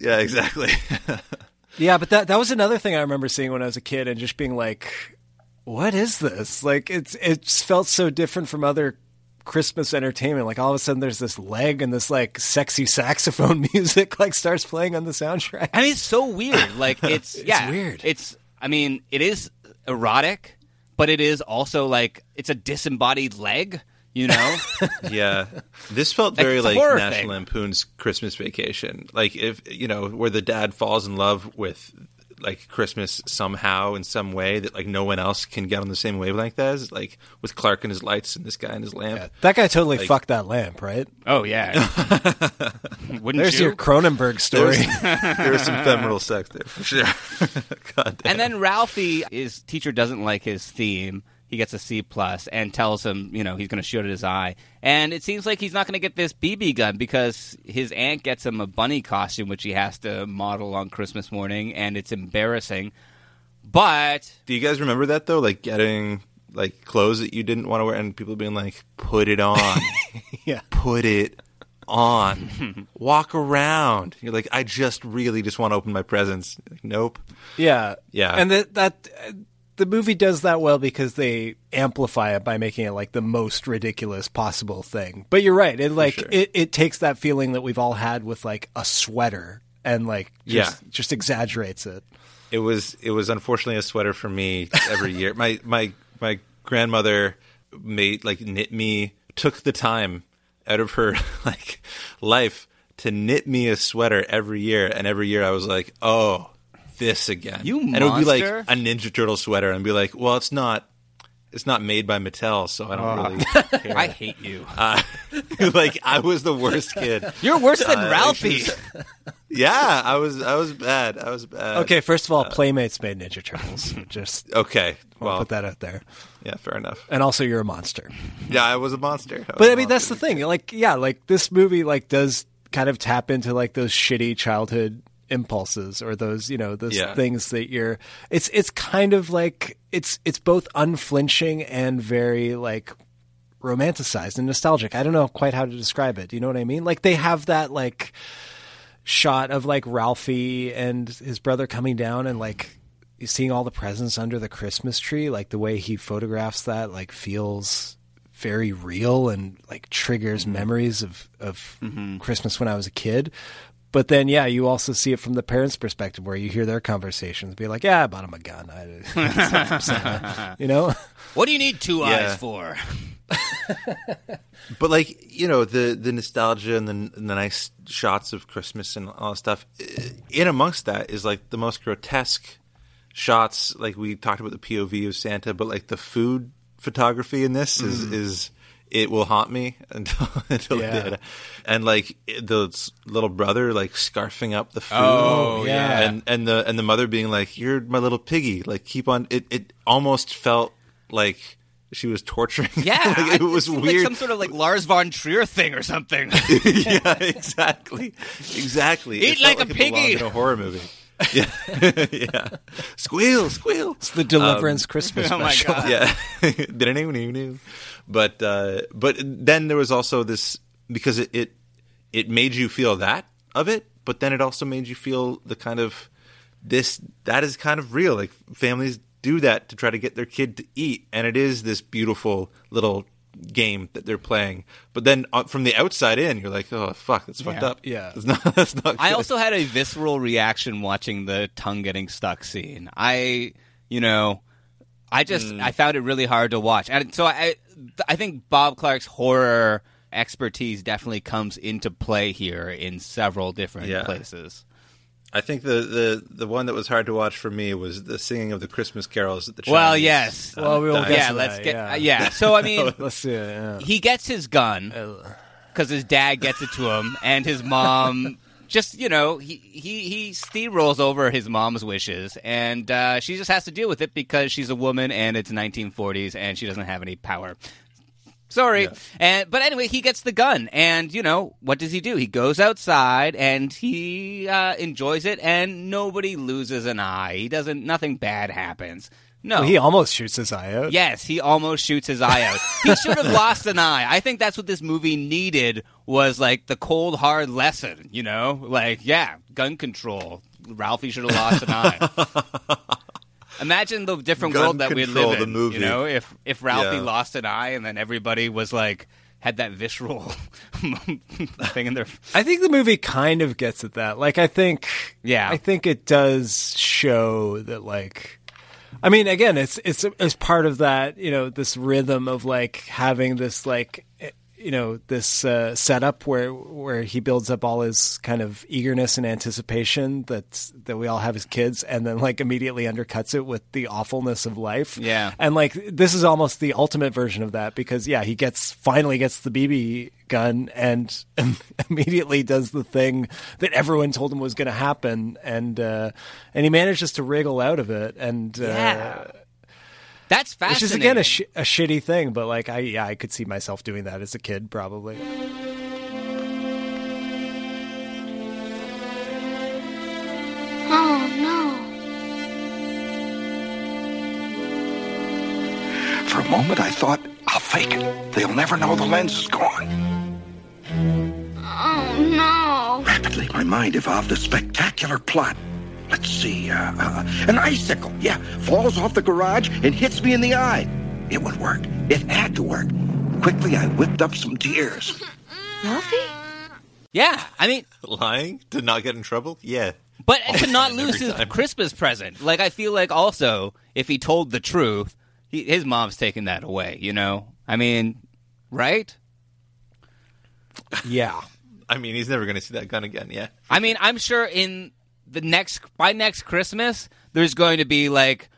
yeah, exactly. [LAUGHS] Yeah, but that that was another thing I remember seeing when I was a kid and just being like, "What is this?" Like it's it's felt so different from other Christmas entertainment. Like all of a sudden, there's this leg and this like sexy [LAUGHS] saxophone [LAUGHS] music like starts playing on the soundtrack. I mean, it's so weird. Like [LAUGHS] it's yeah, weird. It's I mean, it is erotic, but it is also like it's a disembodied leg. You know, [LAUGHS] yeah, this felt very it's like National thing. Lampoon's Christmas Vacation. Like if you know where the dad falls in love with like Christmas somehow in some way that like no one else can get on the same wavelength as like with Clark and his lights and this guy and his lamp. That guy totally Like- fucked that lamp, right? Oh yeah. [LAUGHS] Wouldn't There's you? your Cronenberg story. [LAUGHS] there was some femoral sex there for sure. God damn. And then Ralphie, his teacher doesn't like his theme. He gets a C plus and tells him, you know, he's going to shoot at his eye. And it seems like he's not going to get this BB gun because his aunt gets him a bunny costume, which he has to model on Christmas morning, and it's embarrassing. But Do you guys remember that though? Like getting like clothes that you didn't want to wear and people being like, "Put it on." [LAUGHS] yeah. Put it on. [LAUGHS] Walk around. You're like, "I just really just want to open my presents." Like, nope. Yeah, Yeah. and that that the movie does that well because they amplify it by making it like the most ridiculous possible thing. But you're right; it like sure. it, it takes that feeling that we've all had with like a sweater and like just, Yeah. just exaggerates it. It was it was unfortunately a sweater for me every year. my my my grandmother made like knit me took the time out of her [LAUGHS] like life to knit me a sweater every year and every year I was like, "Oh, this again." You and it would be like a Ninja Turtle sweater and be like, "Well, it's not it's not made by Mattel, so I don't really [LAUGHS] care." I hate you. Uh, [LAUGHS] like I was the worst kid. You're worse than Uh, Ralphie. Yeah, I was I was bad. I was bad. Okay, first of all, Playmates made Ninja Turtles. Just Okay. I'll Well, put that out there. yeah, fair enough. And also, you're a monster. Yeah, I was a monster. was But I mean, that's the thing. Like, yeah, like this movie, like, does kind of tap into like those shitty childhood impulses or those, you know, those Yeah. things that you're. It's it's kind of like it's it's both unflinching and very like romanticized and nostalgic. I don't know quite how to describe it. You know what I mean? Like they have that like shot of like Ralphie and his brother coming down and like seeing all the presents under the Christmas tree, like the way he photographs that, like feels very real and like triggers mm-hmm. memories of of mm-hmm. Christmas when I was a kid. But then, yeah, you also see it from the parents' perspective, where you hear their conversations, be like, "Yeah, I bought him a gun." I, it's not from Santa," you know, what do you need two Yeah. eyes for? But like you know the the nostalgia and the, and the nice shots of Christmas and all that stuff. In amongst that is like the most grotesque shots. Like we talked about the POV of Santa, but like the food photography in this is mm. is it will haunt me [LAUGHS] until until Yeah. it did. And like the little brother like scarfing up the food. Oh, yeah. and and the and the mother being like, "You're my little piggy." Like keep on. It it almost felt like. She was torturing. him. [LAUGHS] Yeah, Like, it was seemed weird. like some sort of like Lars von Trier thing or something. [LAUGHS] yeah, exactly, exactly. Eat It like felt a it piggy. in a horror movie. Yeah, yeah. Squeal, squeal. it's the Deliverance Christmas oh my special. God. Yeah, Didn't but uh, but then there was also this because it, it it made you feel that of it, but then it also made you feel the kind of this that is kind of real. Like families do that to try to get their kid to eat, and it is this beautiful little game that they're playing. But then uh, from the outside in, you're like, oh fuck, that's fucked Yeah. up. Yeah. [LAUGHS] that's not. That's not. I also had a visceral reaction watching the tongue getting stuck scene. I, you know, I just Mm. I found it really hard to watch, and so I I think Bob Clark's horror expertise definitely comes into play here in several different Yeah. places. I think the, the the one that was hard to watch for me was the singing of the Christmas carols at the. Well, yes. uh, Well, we'll get yeah, let's that, get yeah. uh, yeah. So I mean, [LAUGHS] [LAUGHS] Let's see it. Yeah. he gets his gun because his dad gets it to him, and his mom just you know he he he steamrolls over his mom's wishes, and uh, she just has to deal with it because she's a woman and it's 1940s and she doesn't have any power. Sorry, and but anyway, he gets the gun, and you know what does he do? He goes outside and he uh, enjoys it, and nobody loses an eye. He doesn't. Nothing bad happens. No, Well, he almost shoots his eye out. Yes, he almost shoots his eye out. he [LAUGHS] should have lost an eye. I think that's what this movie needed was like the cold hard lesson, you know? Like, yeah, gun control. Ralphie should have lost an eye. [LAUGHS] Imagine the different Gun world that we Control, live the in. movie. You know, if if Ralphie Yeah. lost an eye and then everybody was like had that visceral [LAUGHS] thing in their I think the movie kind of gets at that. Like, I think, Yeah. I think it does show that, like, I mean, again, it's it's it's part of that, you know, this rhythm of like having this like, you know this uh, setup where where he builds up all his kind of eagerness and anticipation that that we all have as kids, and then like immediately undercuts it with the awfulness of life. Yeah. and like this is almost the ultimate version of that because yeah, he gets finally gets the BB gun and [LAUGHS] immediately does the thing that everyone told him was going to happen, and uh, and he manages to wriggle out of it, and uh, Yeah. That's fascinating. which is again a, sh- a shitty thing, but like I yeah I could see myself doing that as a kid probably. Oh, no. For a moment, I thought, I'll fake it. They'll never know the lens is gone. Oh, no. Rapidly, my mind evolved a spectacular plot. Let's see, uh, uh, an icicle, yeah, falls off the garage and hits me in the eye. It would work. It had to work. Quickly, I whipped up some tears. [LAUGHS] Ralphie? Yeah, I mean, Lying to not get in trouble? Yeah. but to not lose his time. Christmas present. Like, I feel like also, if he told the truth, he, his mom's taking that away, you know? I mean, right? [LAUGHS] Yeah, I mean, he's never going to see that gun again. Yeah. I mean, I'm sure in the next by next Christmas, there's going to be like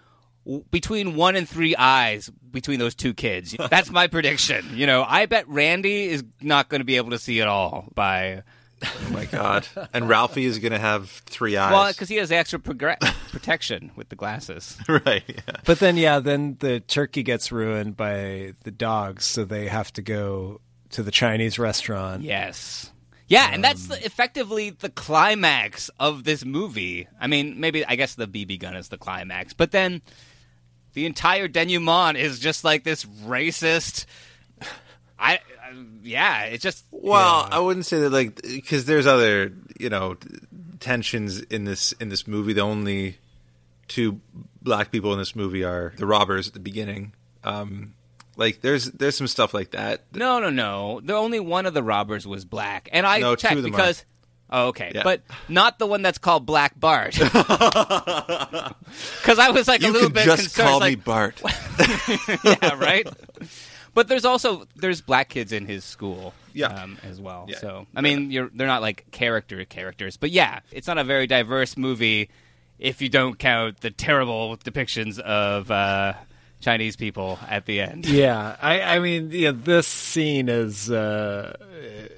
between one and three eyes between those two kids. [LAUGHS] That's my prediction. You know, I bet Randy is not going to be able to see it all by Oh my god. and Ralphie is going to have three eyes. well because he has extra progr- protection with the glasses. [LAUGHS] right. Yeah. but then yeah, then the turkey gets ruined by the dogs, so they have to go to the Chinese restaurant. Yes. Yeah, and that's the, effectively the climax of this movie. I mean, maybe I guess the BB gun is the climax, but then the entire denouement is just like this racist. I, I yeah, it's just Well, I wouldn't say that like because there's other you know tensions in this in this movie. The only two black people in this movie are the robbers at the beginning. Um, like there's there's some stuff like that. no, no, no. The only one of the robbers was black, and I No, checked of them are. because. Oh, okay, Yeah. but not the one that's called Black Bart. [LAUGHS] Because I was like a little bit just concerned. call like, me Bart. [LAUGHS] yeah, right. But there's also there's black kids in his school, Yeah. um, as well. Yeah. So I mean, you're they're not like character characters, but yeah, it's not a very diverse movie if you don't count the terrible depictions of uh, Chinese people at the end. [LAUGHS] Yeah, I, I mean, yeah, this scene is, uh,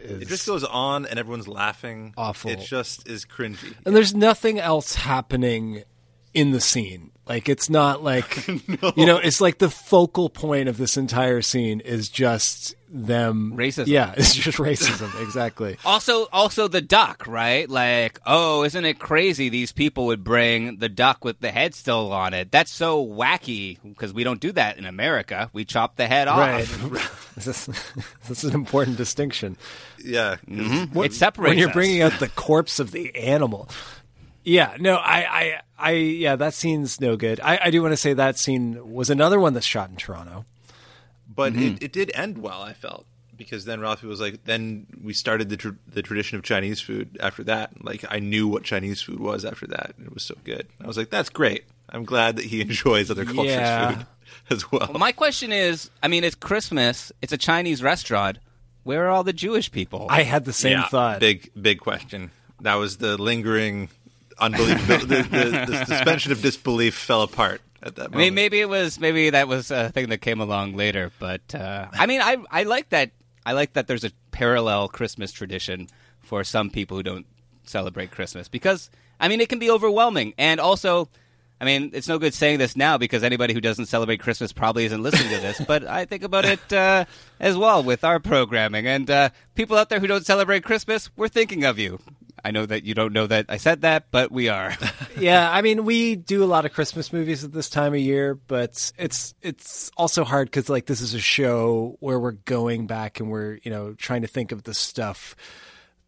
is It just goes on and everyone's laughing. Awful. It just is cringy. and there's nothing else happening in the scene. Like it's not like [LAUGHS] you know, it's like the focal point of this entire scene is just them Racism. Yeah, it's just racism. [LAUGHS] exactly. Also, also the duck, right? Like, oh, isn't it crazy? These people would bring the duck with the head still on it. That's so wacky because we don't do that in America. We chop the head off. Right. [LAUGHS] this, is, an important distinction. Yeah. Mm-hmm. It separates when you're us. bringing out the corpse of the animal. Yeah, no, I, I, I, yeah, that scene's no good. I, I do want to say that scene was another one that's shot in Toronto. But Mm-hmm. it, it did end well, I felt, because then Ralphie was like, then we started the tr- the tradition of Chinese food after that. Like I knew what Chinese food was after that, and it was so good. I was like, that's great. I'm glad that he [LAUGHS] enjoys other cultures' Yeah. food [LAUGHS] as well. My question is, I mean, it's Christmas. It's a Chinese restaurant. Where are all the Jewish people? I had the same Yeah, thought. Big big question. That was the lingering unbelief. the, the, [LAUGHS] the suspension of disbelief fell apart at that I moment. mean, maybe it was maybe that was a thing that came along later, but uh, I mean, I I like that. I like that there's a parallel Christmas tradition for some people who don't celebrate Christmas because I mean it can be overwhelming, and also, I mean it's no good saying this now because anybody who doesn't celebrate Christmas probably isn't listening to this, but I think about it uh, as well with our programming and uh, people out there who don't celebrate Christmas. We're thinking of you. I know that you don't know that I said that, but we are. [LAUGHS] yeah, I mean, we do a lot of Christmas movies at this time of year, but it's it's also hard because like this is a show where we're going back and we're you know trying to think of the stuff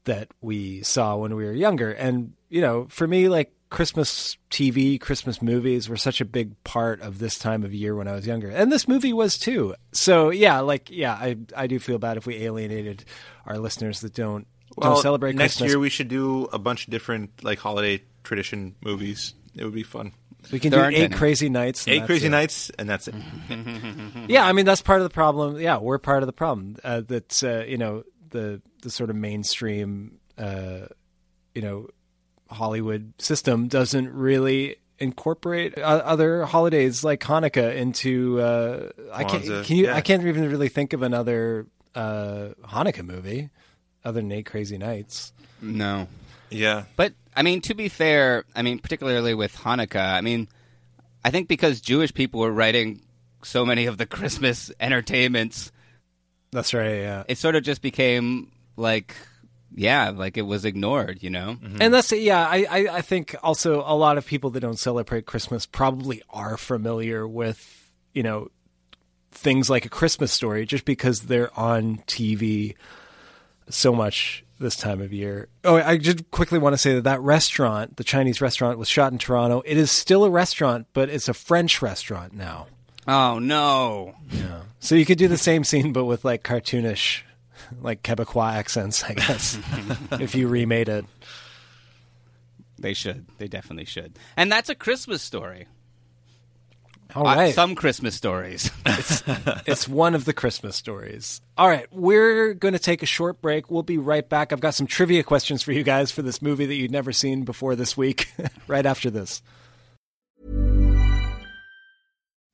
that we saw when we were younger, and you know, for me, like Christmas TV, Christmas movies were such a big part of this time of year when I was younger, and this movie was too. So yeah, like yeah, I I do feel bad if we alienated our listeners that don't well, don't celebrate next Christmas. year we should do a bunch of different like holiday tradition movies. It would be fun. We can There do aren't eight any. crazy nights. and Eight that's crazy it. nights, and that's it. [LAUGHS] Yeah, I mean that's part of the problem. Yeah, we're part of the problem. Uh, that uh, you know the the sort of mainstream, uh, you know, Hollywood system doesn't really incorporate uh, other holidays like Hanukkah into. Uh, I can't. Kwanzaa, Can you? yeah. I can't even really think of another uh, Hanukkah movie other than Eight Crazy Nights. No. Yeah. But I mean, to be fair, I mean, particularly with Hanukkah, I mean, I think because Jewish people were writing so many of the [LAUGHS] Christmas entertainments, That's right. Yeah. it sort of just became like, yeah, like it was ignored, you know? Mm-hmm. And that's yeah. I, I I think also a lot of people that don't celebrate Christmas probably are familiar with you know things like a Christmas story just because they're on TV so much this time of year. Oh, I just quickly want to say that that restaurant, the Chinese restaurant, was shot in Toronto. It is still a restaurant, but it's a French restaurant now. Oh no! Yeah. So you could do the same scene, but with like cartoonish, like Quebecois accents, I guess, [LAUGHS] if you remade it. They should. They definitely should. And that's a Christmas story. All Uh, some Christmas stories. [LAUGHS] it's one of the Christmas stories. All right, we're going to take a short break. We'll be right back. I've got some trivia questions for you guys for this movie that you'd never seen before this week, [LAUGHS] right after this.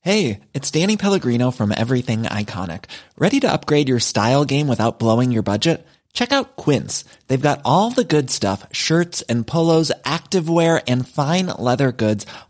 Hey, it's Danny Pellegrino from Everything Iconic. Ready to upgrade your style game without blowing your budget? Check out Quince. They've got all the good stuff shirts and polos, activewear, and fine leather goods,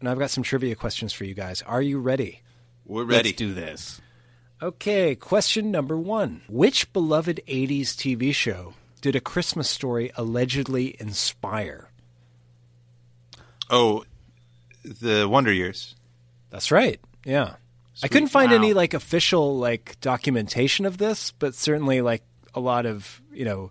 and I've got some trivia questions for you guys. Are you ready? We're ready. Let's do this. Okay, question number one. Which beloved 80s TV show did A Christmas Story allegedly inspire? Oh, the Wonder Years. That's right. Yeah. I couldn't find Wow. any like official like documentation of this, but certainly like a lot of, you know,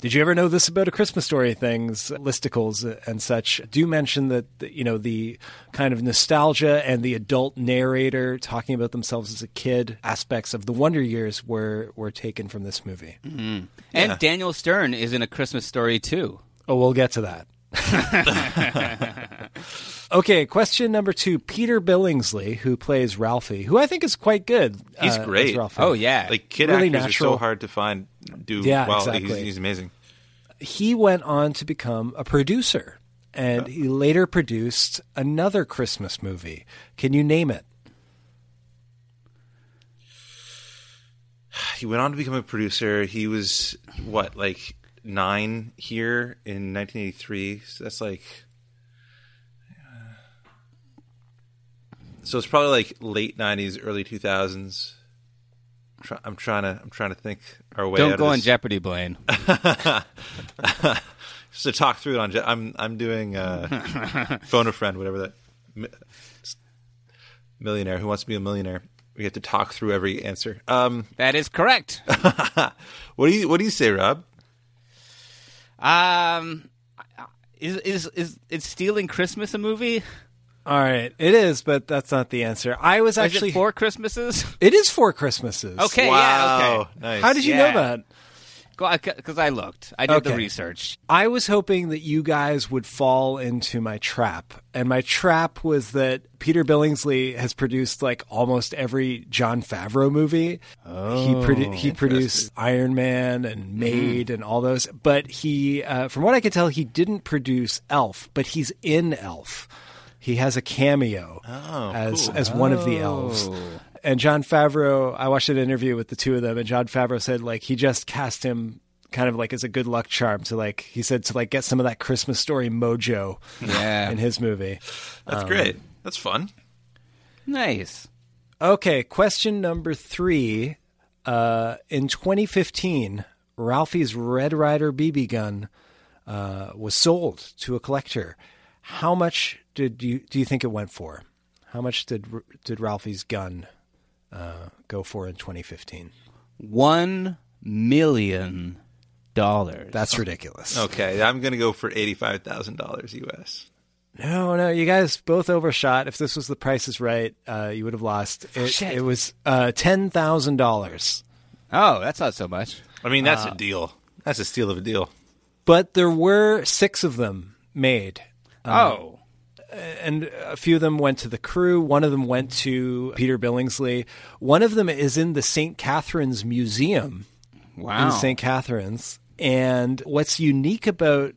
did you ever know this about a Christmas story things, listicles and such do mention that, you know, the kind of nostalgia and the adult narrator talking about themselves as a kid aspects of the Wonder Years were were taken from this movie. Mm. And Daniel Stern is in a Christmas story too. Oh, we'll get to that. [LAUGHS] [LAUGHS] okay, question number two. Peter Billingsley, who plays Ralphie, who I think is quite good. He's uh, as great. Ralphie. Like kid Really actors natural. are so hard to find. Do Yeah, well. exactly. He's, he's amazing. He went on to become a producer, and he later produced another Christmas movie. Can you name it? He went on to become a producer. He was what, like nine here in 1983. So that's like. So it's probably like late 90s, early 2000s. I'm, try- I'm trying to. I'm trying to think our way. Don't go on. Jeopardy, Blaine. [LAUGHS] Just to talk through it on. Je- I'm I'm doing uh, [LAUGHS] phone a friend, whatever that mi- millionaire who wants to be a millionaire. We have to talk through every answer. Um, that is correct. [LAUGHS] what do you What do you say, Rob? Um, is is is is stealing Christmas a movie? All right, it is, but that's not the answer. I was actually is it four Christmases? [LAUGHS] It is four Christmases. Okay, yeah, okay. How did you know that? Because I looked, I did the research. I was hoping that you guys would fall into my trap. And my trap was that Peter Billingsley has produced like almost every Jon Favreau movie. he, produ- he produced Iron Man and Made and all those. But he, uh, from what I could tell, he didn't produce Elf, but he's in Elf. He has a cameo as cool. as one of the elves. And Jon Favreau, I watched an interview with the two of them, and Jon Favreau said like he just cast him kind of like as a good luck charm to like he said to like get some of that Christmas story mojo Yeah. in his movie. That's Um, great. That's fun. Nice. Okay, question number three. Uh, in 2015, Ralphie's Red Ryder BB gun uh, was sold to a collector. How much did you do you think it went for? How much did did Ralphie's gun uh, go for in 2015? One million dollars. That's ridiculous. Okay, I'm going to go for eighty-five thousand dollars US. No, no, you guys both overshot. If this was the Price is Right, uh, you would have lost. It, Shit. it was uh, ten thousand dollars. Oh, that's not so much. I mean, that's Uh, a deal. That's a steal of a deal. But there were six of them made. Oh. And a few of them went to the crew. One of them went to Peter Billingsley. One of them is in the St. Catharines Museum Wow. in St. Catharines. And what's unique about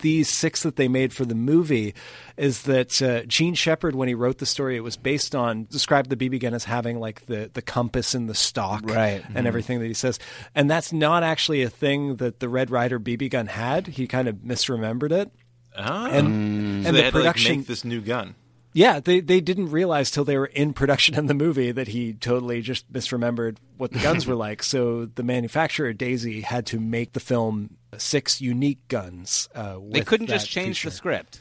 these six that they made for the movie is that uh, Jean Shepherd, when he wrote the story, it was based on described the BB gun as having like the the compass and the stock, Right. and everything that he says. And that's not actually a thing that the Red Ryder BB gun had. He kind of misremembered it. Oh. And so and they the production to like, make this new gun. yeah, they they didn't realize till they were in production in the movie that he totally just misremembered what the guns were [LAUGHS] like. So the manufacturer Daisy had to make the film six unique guns. Uh, They couldn't just change feature. the script.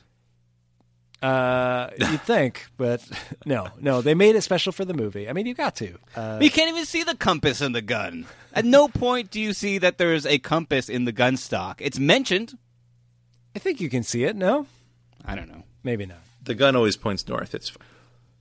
Uh, you'd think, but [LAUGHS] no, no, they made it special for the movie. I mean, you got to. Uh, you can't even see the compass in the gun. At no point do you see that there's a compass in the gun stock. It's mentioned. I think you can see it. No, I don't know. maybe not. The gun always points north. It's fine.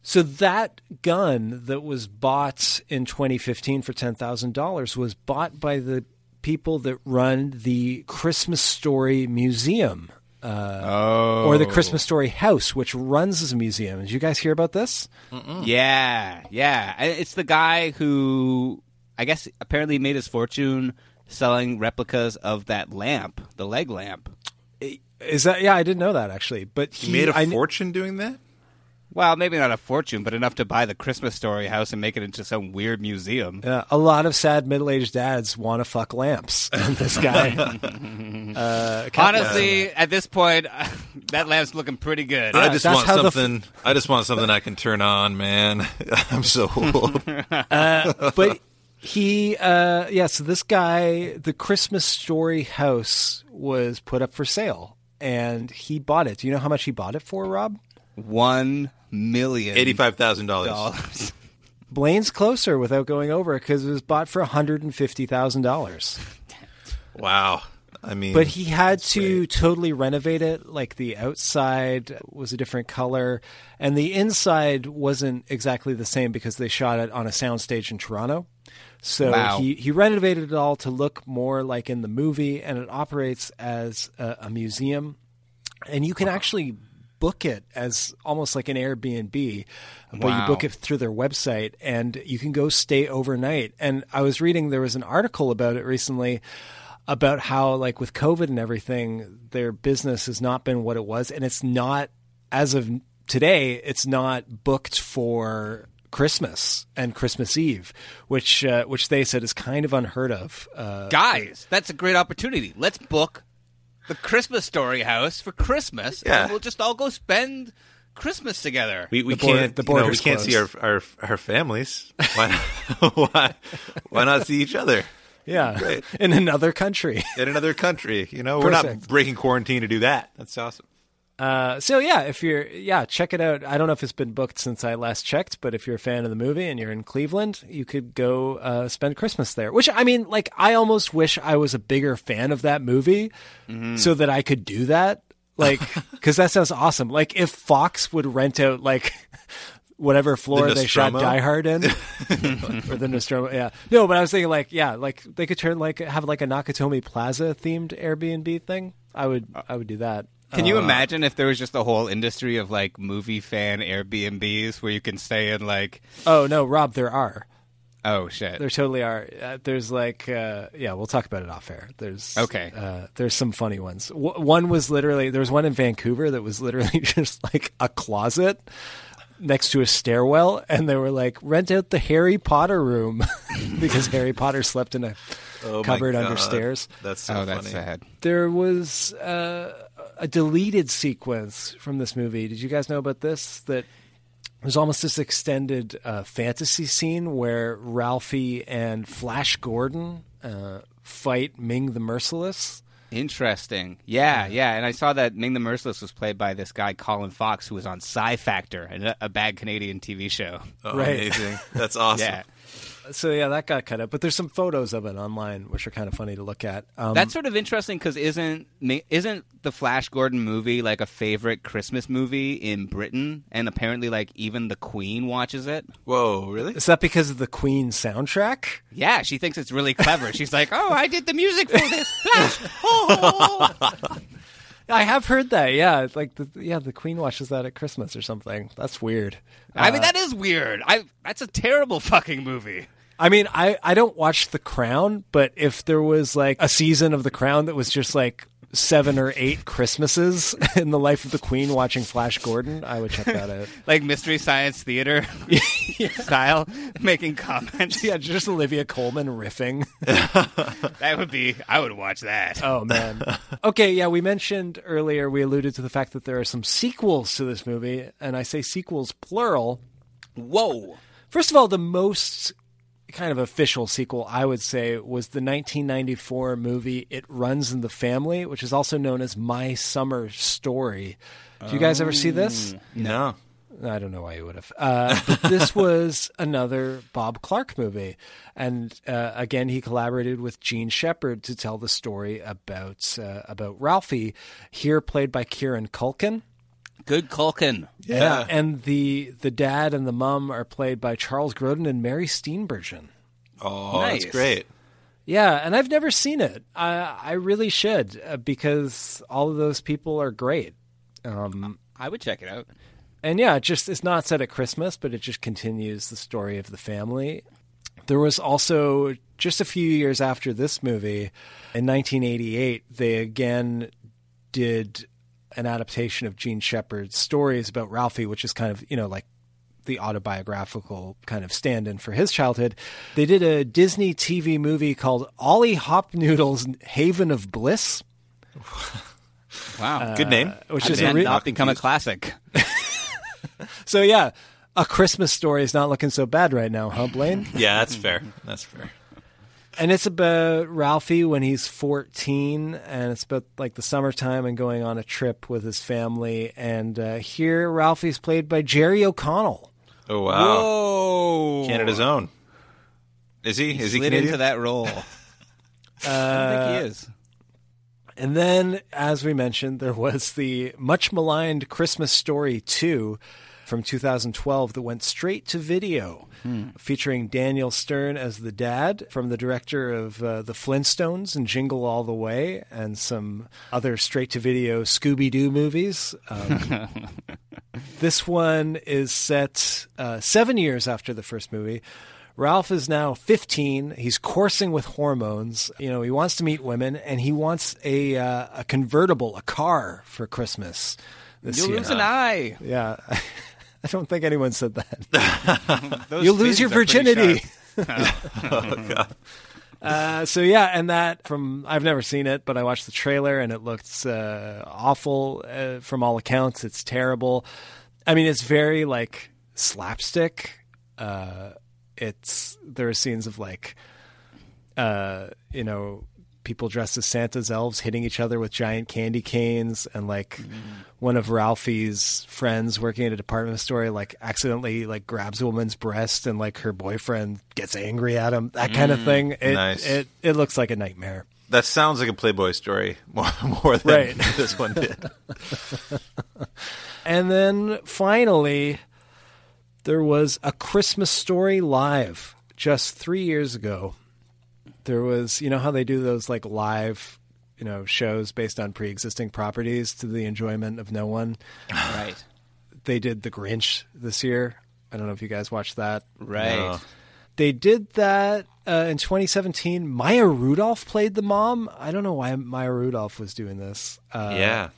So that gun that was bought in 2015 for ten thousand dollars was bought by the people that run the Christmas Story Museum, uh, or the Christmas Story House, which runs as a museum. Did you guys hear about this? Yeah, yeah. It's the guy who, I guess, apparently made his fortune selling replicas of that lamp, the leg lamp. Is that yeah? I didn't know that actually, but He he, made a I fortune doing that. Well, maybe not a fortune, but enough to buy the Christmas Story house and make it into some weird museum. Uh, a lot of sad middle-aged dads want to fuck lamps, and [LAUGHS] this guy. [LAUGHS] uh, capitalized on Honestly, at this point, [LAUGHS] that lamp's looking pretty good. I just that's want how the f- something. I just want something I can turn on, man. I'm so old. Uh, but he uh yeah so this guy the christmas story house was put up for sale and he bought it do you know how much he bought it for rob One million Eighty-five thousand dollars. dollars. [LAUGHS] blaine's closer without going over because it was bought for $150000 Wow. I mean, but he had to totally renovate it like the outside was a different color and the inside wasn't exactly the same because they shot it on a soundstage in toronto so Wow. he, he renovated it all to look more like in the movie and it operates as a, a museum and you can actually book it as almost like an airbnb but Wow. you book it through their website and you can go stay overnight and i was reading there was an article about it recently about how like with covid and everything their business has not been what it was and it's not as of today it's not booked for christmas and christmas eve which uh, which they said is kind of unheard of uh, Guys, that's a great opportunity. Let's book the Christmas Story house for Christmas. Yeah. And we'll just all go spend Christmas together. we, we The border- can't. the you know, we can't see our, our our families. Why? [LAUGHS] why? Why not see each other yeah Great. in another country in another country? You know, we're not breaking quarantine to do that. That's awesome. Uh, so yeah, if you're yeah, check it out. I don't know if it's been booked since I last checked, but if you're a fan of the movie and you're in Cleveland, you could go uh, spend Christmas there. Which I mean, like, I almost wish I was a bigger fan of that movie so that I could do that. Like, [LAUGHS] because that sounds awesome. Like, if Fox would rent out like [LAUGHS] whatever floor The they shot? Die Hard in, [LAUGHS] or the Nostromo, yeah. No, but I was thinking like, yeah, like they could turn like have like a Nakatomi Plaza themed Airbnb thing. I would, I would do that. Can you Uh, imagine if there was just a whole industry of like movie fan Airbnbs where you can stay in like Oh no, Rob, there are. oh shit. There totally are. Uh, there's like, uh, yeah, we'll talk about it off air. There's Okay. Uh, there's some funny ones. W- one was literally there was one in Vancouver that was literally [LAUGHS] just like a closet next to a stairwell, and they were like, rent out the Harry Potter room [LAUGHS] because Harry Potter slept in a Oh cupboard under stairs. That's so oh, funny. that's sad. There was uh, a deleted sequence from this movie. Did you guys know about this? That there's almost this extended uh, fantasy scene where Ralphie and Flash Gordon uh, fight Ming the Merciless. Interesting. Yeah, yeah. And I saw that Ming the Merciless was played by this guy, Colin Fox, who was on Psi Factor, a, a bad Canadian TV show. Oh, Right. amazing. [LAUGHS] That's awesome. Yeah. So yeah, that got cut up. But there's some photos of it online, which are kind of funny to look at. Um, That's sort of interesting because isn't isn't the Flash Gordon movie like a favorite Christmas movie in Britain? And apparently, like even the Queen watches it. Whoa, really? is that because of the Queen soundtrack? Yeah, she thinks it's really clever. [LAUGHS] She's like, "Oh, I did the music for this Flash." Oh. [LAUGHS] I have heard that. Yeah, like the, yeah, the Queen watches that at Christmas or something. That's weird. I mean, Uh, that is weird. I that's a terrible fucking movie. I mean, I, I don't watch The Crown, but if there was like a season of The Crown that was just like seven or eight Christmases [LAUGHS] in the life of the Queen watching Flash Gordon, I would check that out. [LAUGHS] Like Mystery Science Theater [LAUGHS] style, making comments. Yeah, just Olivia Colman riffing. That would be. I would watch that. Oh man. Okay, yeah, we mentioned earlier we alluded to the fact that there are some sequels to this movie, and I say sequels plural. Whoa. First of all, the most kind of official sequel I would say was the 1994 movie It Runs in the Family, which is also known as My Summer Story. Did you guys ever see this? No. I don't know why you would have. Uh, but this [LAUGHS] was another Bob Clark movie, and uh, again he collaborated with Jean Shepherd to tell the story about uh, about Ralphie, here played by Kieran Culkin. Good Culkin. Yeah, and the the dad and the mom are played by Charles Grodin and Mary Steenburgen. Oh, Nice. that's great. Yeah, and I've never seen it. I I really should uh, because all of those people are great. Um, I would check it out. and yeah, it just it's not set at Christmas, but it just continues the story of the family. There was also just a few years after this movie, in 1988, they again did an adaptation of Jean Shepherd's stories about Ralphie, which is kind of you know like the autobiographical kind of stand-in for his childhood. They did a Disney TV movie called Ollie Hopnoodle's Haven of Bliss, [LAUGHS] Wow. Good uh, name. which How is did a that re- not become a classic. [LAUGHS] so yeah. A Christmas story is not looking so bad right now, huh, Blaine? [LAUGHS] Yeah, that's fair. That's fair. And it's about Ralphie when he's 14, and it's about like the summertime and going on a trip with his family. And uh, here, Ralphie's played by Jerry O'Connell. Oh wow. Whoa. Canada's own. Is he? He is he slid Canadian? into that role. [LAUGHS] I don't think he is. And then, as we mentioned, there was the much maligned Christmas Story 2 from 2012 that went straight to video, featuring Daniel Stern as the dad from the director of uh, The Flintstones and Jingle All the Way, and some other straight to video Scooby Doo movies. Um, [LAUGHS] this one is set uh, seven years after the first movie. Ralph is now 15. He's coursing with hormones. You know, he wants to meet women, and he wants a uh, a convertible, a car for Christmas this You'll year. lose an eye. Yeah, [LAUGHS] [LAUGHS] I don't think anyone said that. [LAUGHS] You'll lose your virginity. [LAUGHS] oh god. Uh, so yeah, and that from I've never seen it, but I watched the trailer and it looks uh, awful uh, from all accounts. It's terrible. I mean, it's very like slapstick. Uh, it's there are scenes of like, uh, you know, people dressed as Santa's elves hitting each other with giant candy canes, and like one of Ralphie's friends working at a department store like accidentally like grabs a woman's breast, and like her boyfriend gets angry at him. That kind of mm, thing. It, nice. It it looks like a nightmare. That sounds like a Playboy story [LAUGHS] more, more than Right. [LAUGHS] this one did. [LAUGHS] And then finally, there was a Christmas story live just three years ago. There was, you know, how they do those like live, you know, shows based on pre existing properties to the enjoyment of no one. [SIGHS] Right. They did The Grinch this year. I don't know if you guys watched that. Right. No. They did that uh, in 2017. Maya Rudolph played the mom. I don't know why Maya Rudolph was doing this. Uh, yeah.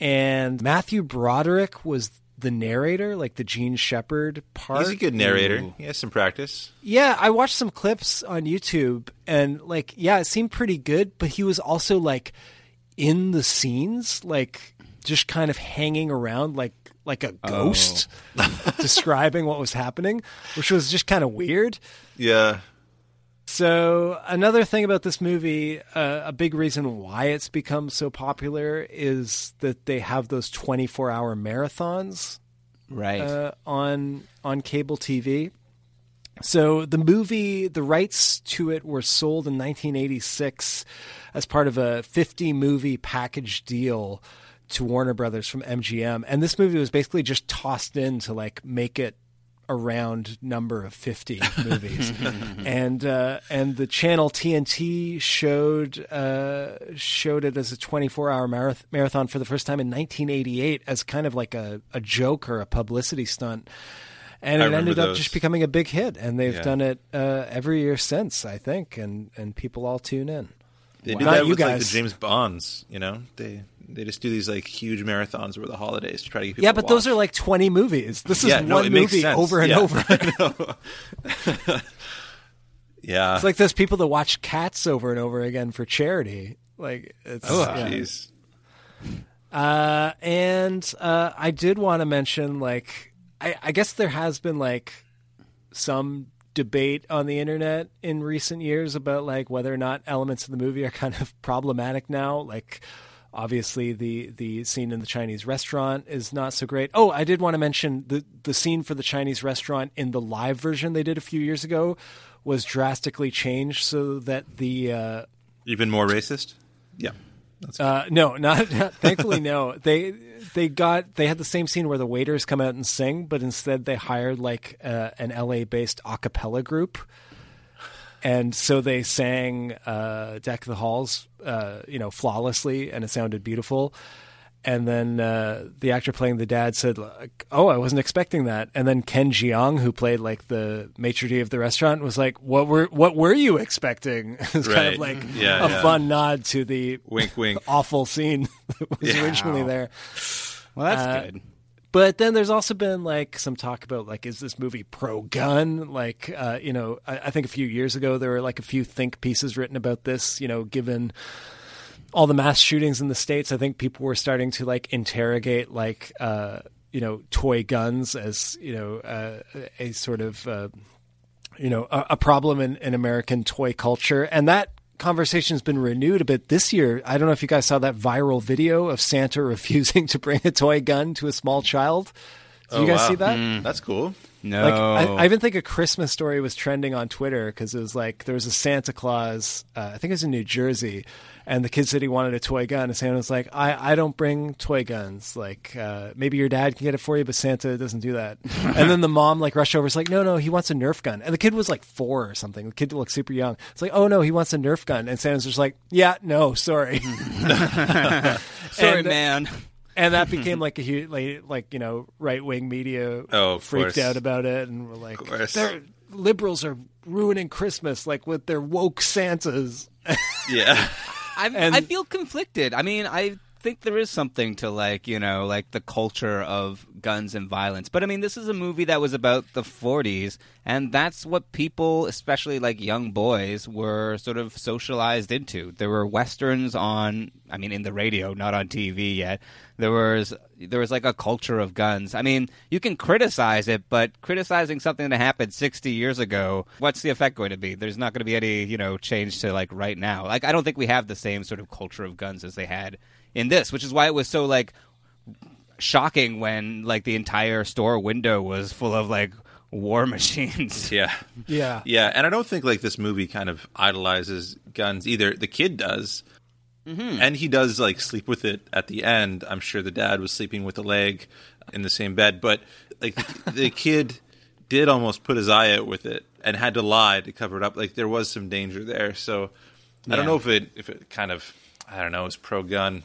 and Matthew Broderick was the narrator, like the Jean Shepherd part. He's a good narrator. He has some practice. Yeah, I watched some clips on YouTube, and like, yeah, it seemed pretty good. But he was also like in the scenes, like just kind of hanging around, like like a oh. ghost, [LAUGHS] describing what was happening, which was just kind of weird. Yeah. So another thing about this movie, uh, a big reason why it's become so popular is that they have those 24-hour marathons Right. uh, on on cable TV. So the movie, the rights to it were sold in 1986 as part of a 50 movie package deal to Warner Brothers from MGM, and this movie was basically just tossed in to like make it a round number of 50 [LAUGHS] movies [LAUGHS] and uh, and the channel TNT showed uh, showed it as a 24 hour marath- marathon for the first time in 1988 as kind of like a, a joke or a publicity stunt and I it ended up just becoming a big hit and they've Yeah. done it uh, every year since I think and and people all tune in They do Not that you with like guys. the James Bonds. You know, they they just do these like huge marathons over the holidays to try to get people. yeah but those are like 20 movies this is Yeah, no, one movie over and Yeah. over [LAUGHS] [LAUGHS] yeah. It's like those people that watch Cats over and over again for charity. Like it's oh, yeah. jeez. Uh, and uh, I did want to mention, like, I, I guess there has been like some debate on the internet in recent years about like whether or not elements of the movie are kind of problematic now. Like, obviously, the the scene in the Chinese restaurant is not so great. Oh, I did want to mention the the scene for the Chinese restaurant in the live version they did a few years ago was drastically changed so that the uh, Even more racist. Yeah. That's uh, no, not, not thankfully. No, [LAUGHS] they they got they had the same scene where the waiters come out and sing, but instead they hired like uh, an LA based a cappella group, and so they sang uh, "Deck the Halls," uh, you know, flawlessly, and it sounded beautiful. And then uh, the actor playing the dad said, like, "Oh, I wasn't expecting that." And then Ken Jeong, who played like the maitre d' of the restaurant, was like, "What were what were you expecting?" [LAUGHS] it's kind of like Yeah, a yeah. fun nod to the Wink, wink. awful scene [LAUGHS] that was Yeah. originally there. well, that's Uh, good. But then there's also been like some talk about like is this movie pro gun? Like uh, you know, I, I think a few years ago there were like a few think pieces written about this. You know, given all the mass shootings in the states, I think people were starting to like interrogate like uh, you know toy guns as you know uh, a sort of uh, you know a, a problem in, in American toy culture, and that conversation's been renewed a bit this year. I don't know if you guys saw that viral video of Santa [LAUGHS] refusing to bring a toy gun to a small child. Did you Oh, guys wow. see that? Mm. That's cool. No. Like I, I even think a Christmas story was trending on Twitter because it was like there was a Santa Claus. Uh, I think it was in New Jersey, and the kid said he wanted a toy gun, and Santa was like, "I, I don't bring toy guns. Like uh, maybe your dad can get it for you, but Santa doesn't do that." [LAUGHS] and then the mom like rushed over, was like, "No, no, he wants a Nerf gun." And the kid was like four or something. The kid looked super young. It's like, "Oh no, he wants a Nerf gun," and Santa's just like, "Yeah, no, sorry." [LAUGHS] Sorry, [LAUGHS] and- man. And that [LAUGHS] became like a huge, like, like you know, right wing media Oh, freaked course. out about it, and were like, "They're liberals are ruining Christmas, like with their woke Santas." Yeah. [LAUGHS] I And- I feel conflicted. I mean, I think there is something to like you know like the culture of guns and violence. But I mean, this is a movie that was about the 40s, and that's what people, especially like young boys, were sort of socialized into. There were westerns on, I mean, in the radio, not on TV yet. There was there was like a culture of guns. I mean, you can criticize it, but criticizing something that happened 60 years ago, what's the effect going to be? There's not going to be any, you know, change to like right now. Like I don't think we have the same sort of culture of guns as they had in this, which is why it was so like shocking when like the entire store window was full of like war [LAUGHS] machines. Yeah. Yeah, Yeah, and I don't think like this movie kind of idolizes guns either. The kid does, Mm-hmm. and he does like sleep with it at the end. I'm sure the dad was sleeping with the leg in the same bed, but like the, the [LAUGHS] kid did almost put his eye out with it and had to lie to cover it up. Like there was some danger there. So I don't know if it if it kind of I don't know is pro gun,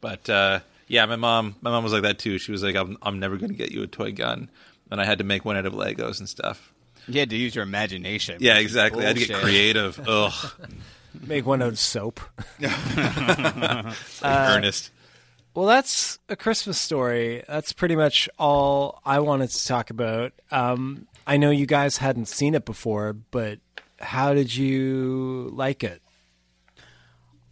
but uh, yeah, my mom my mom was like that too. She was like, I'm I'm never going to get you a toy gun, and I had to make one out of Legos and stuff. You had to use your imagination. Yeah, exactly. I had to get creative. [LAUGHS] Ugh. make one out of soap. [LAUGHS] [LAUGHS] Ernest. Well, that's a Christmas story. That's pretty much all I wanted to talk about. Um, I know you guys hadn't seen it before, but how did you like it?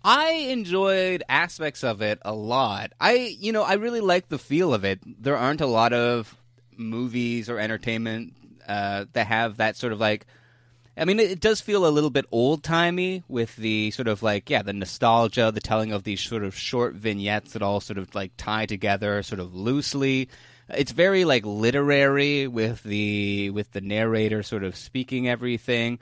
I enjoyed aspects of it a lot. I, you know, I really like the feel of it. There aren't a lot of movies or entertainment uh, that have that sort of like I mean, it, does feel a little bit old timey with the sort of like, yeah, the nostalgia, the telling of these sort of short vignettes that all sort of like tie together sort of loosely. It's very like literary with the with the narrator sort of speaking everything,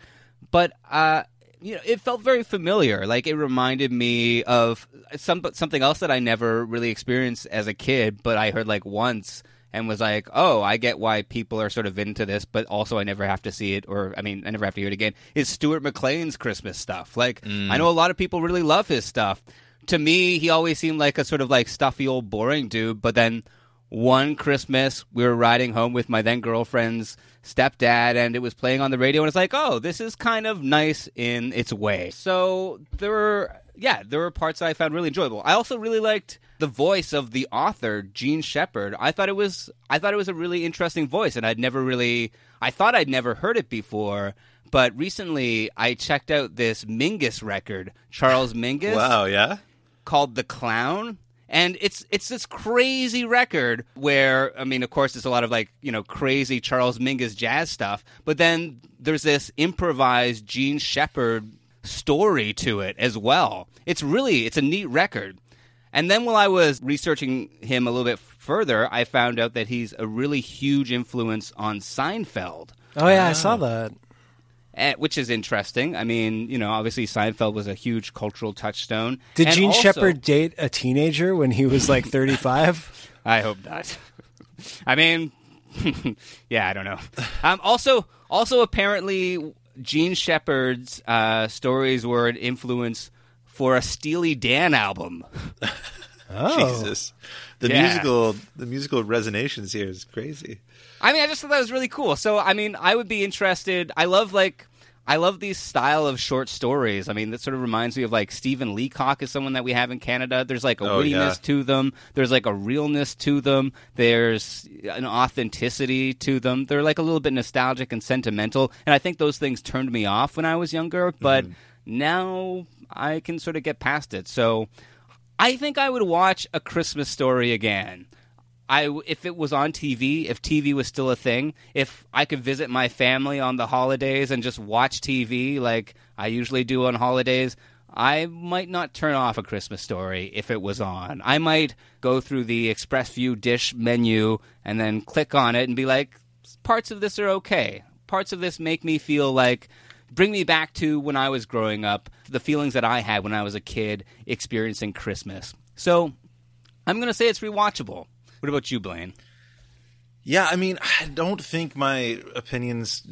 but uh, you know, it felt very familiar. Like it reminded me of some something else that I never really experienced as a kid, but I heard like once and was like, "Oh, I get why people are sort of into this, but also I never have to see it, or I mean, I never have to hear it again." Is Stuart McLean's Christmas stuff? Like, I mm. know a lot of people really love his stuff. To me, he always seemed like a sort of like stuffy old boring dude. But then one Christmas, we were riding home with my then girlfriend's stepdad, and it was playing on the radio, and it's like, "Oh, this is kind of nice in its way." So there were, yeah, there were parts that I found really enjoyable. I also really liked the voice of the author Jean Shepherd. I thought it was I thought it was a really interesting voice and I'd never really I thought I'd never heard it before, but recently I checked out this Mingus record, Charles Mingus. Wow, yeah. Called The Clown. And it's it's this crazy record where I mean, of course, there's a lot of like you know crazy Charles Mingus jazz stuff, but then there's this improvised Jean Shepherd story to it as well. It's really it's a neat record. And then while I was researching him a little bit further, I found out that he's a really huge influence on Seinfeld. Oh yeah, I saw that. Eh, which is interesting. I mean, you know, obviously Seinfeld was a huge cultural touchstone. Did And Jean also- Shepherd date a teenager when he was like 35? [LAUGHS] I hope not. [LAUGHS] I mean, [LAUGHS] yeah, I don't know. Um, also, also apparently, Jean Shepherd's uh, stories were an influence for a Steely Dan album. Oh. Jesus, the Yeah. musical, the musical resonations here is crazy. I mean, I just thought that was really cool. So, I mean, I would be interested. I love like. I love these style of short stories. I mean, that sort of reminds me of like Stephen Leacock is someone that we have in Canada. There's like a Oh, wittiness yeah. to them. There's like a realness to them. There's an authenticity to them. They're like a little bit nostalgic and sentimental. And I think those things turned me off when I was younger, but mm-hmm. now I can sort of get past it. So I think I would watch a Christmas story again. I, if it was on TV, if TV was still a thing, if I could visit my family on the holidays and just watch TV like I usually do on holidays, I might not turn off a Christmas story if it was on. I might go through the ExpressVu dish menu and then click on it and be like, parts of this are okay. Parts of this make me feel like bring me back to when I was growing up, the feelings that I had when I was a kid experiencing Christmas. So I'm going to say it's rewatchable. What about you, Blaine? Yeah, I mean, I don't think my opinions,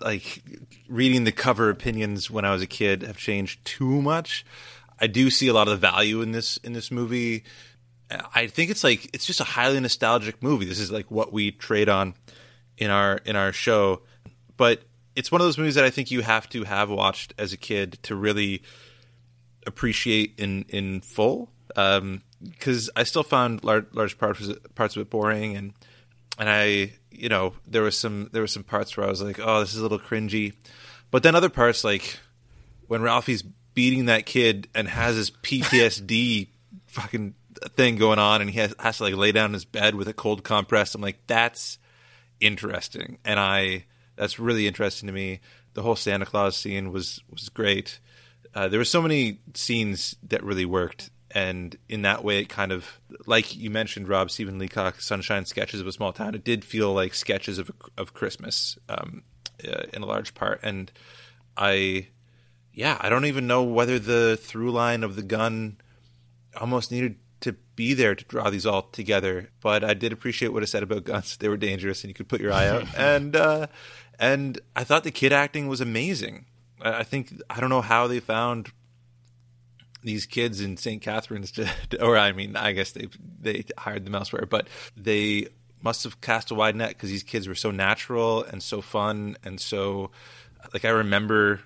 like reading the cover opinions when I was a kid, have changed too much. I do see a lot of the value in this in this movie. I think it's like it's just a highly nostalgic movie. This is like what we trade on in our in our show, but it's one of those movies that I think you have to have watched as a kid to really appreciate in in full. Um, because I still found large, large parts parts of it boring, and and I you know there was some there were some parts where I was like, oh, this is a little cringy, but then other parts like when Ralphie's beating that kid and has his PTSD [LAUGHS] fucking thing going on, and he has, has to like lay down in his bed with a cold compress. I'm like, that's interesting, and I that's really interesting to me. The whole Santa Claus scene was was great. Uh, there were so many scenes that really worked, and in that way, it kind of like you mentioned, Rob Stephen Leacock, Sunshine Sketches of a Small Town. It did feel like sketches of of Christmas um, uh, in a large part, and I, yeah, I don't even know whether the through line of the gun almost needed to be there to draw these all together. But I did appreciate what it said about guns; [LAUGHS] they were dangerous, and you could put your eye out. [LAUGHS] and uh, and I thought the kid acting was amazing. I think I don't know how they found these kids in St. Catharines [LAUGHS] to, or I mean, I guess they they hired them elsewhere, but they must have cast a wide net because these kids were so natural and so fun and so like I remember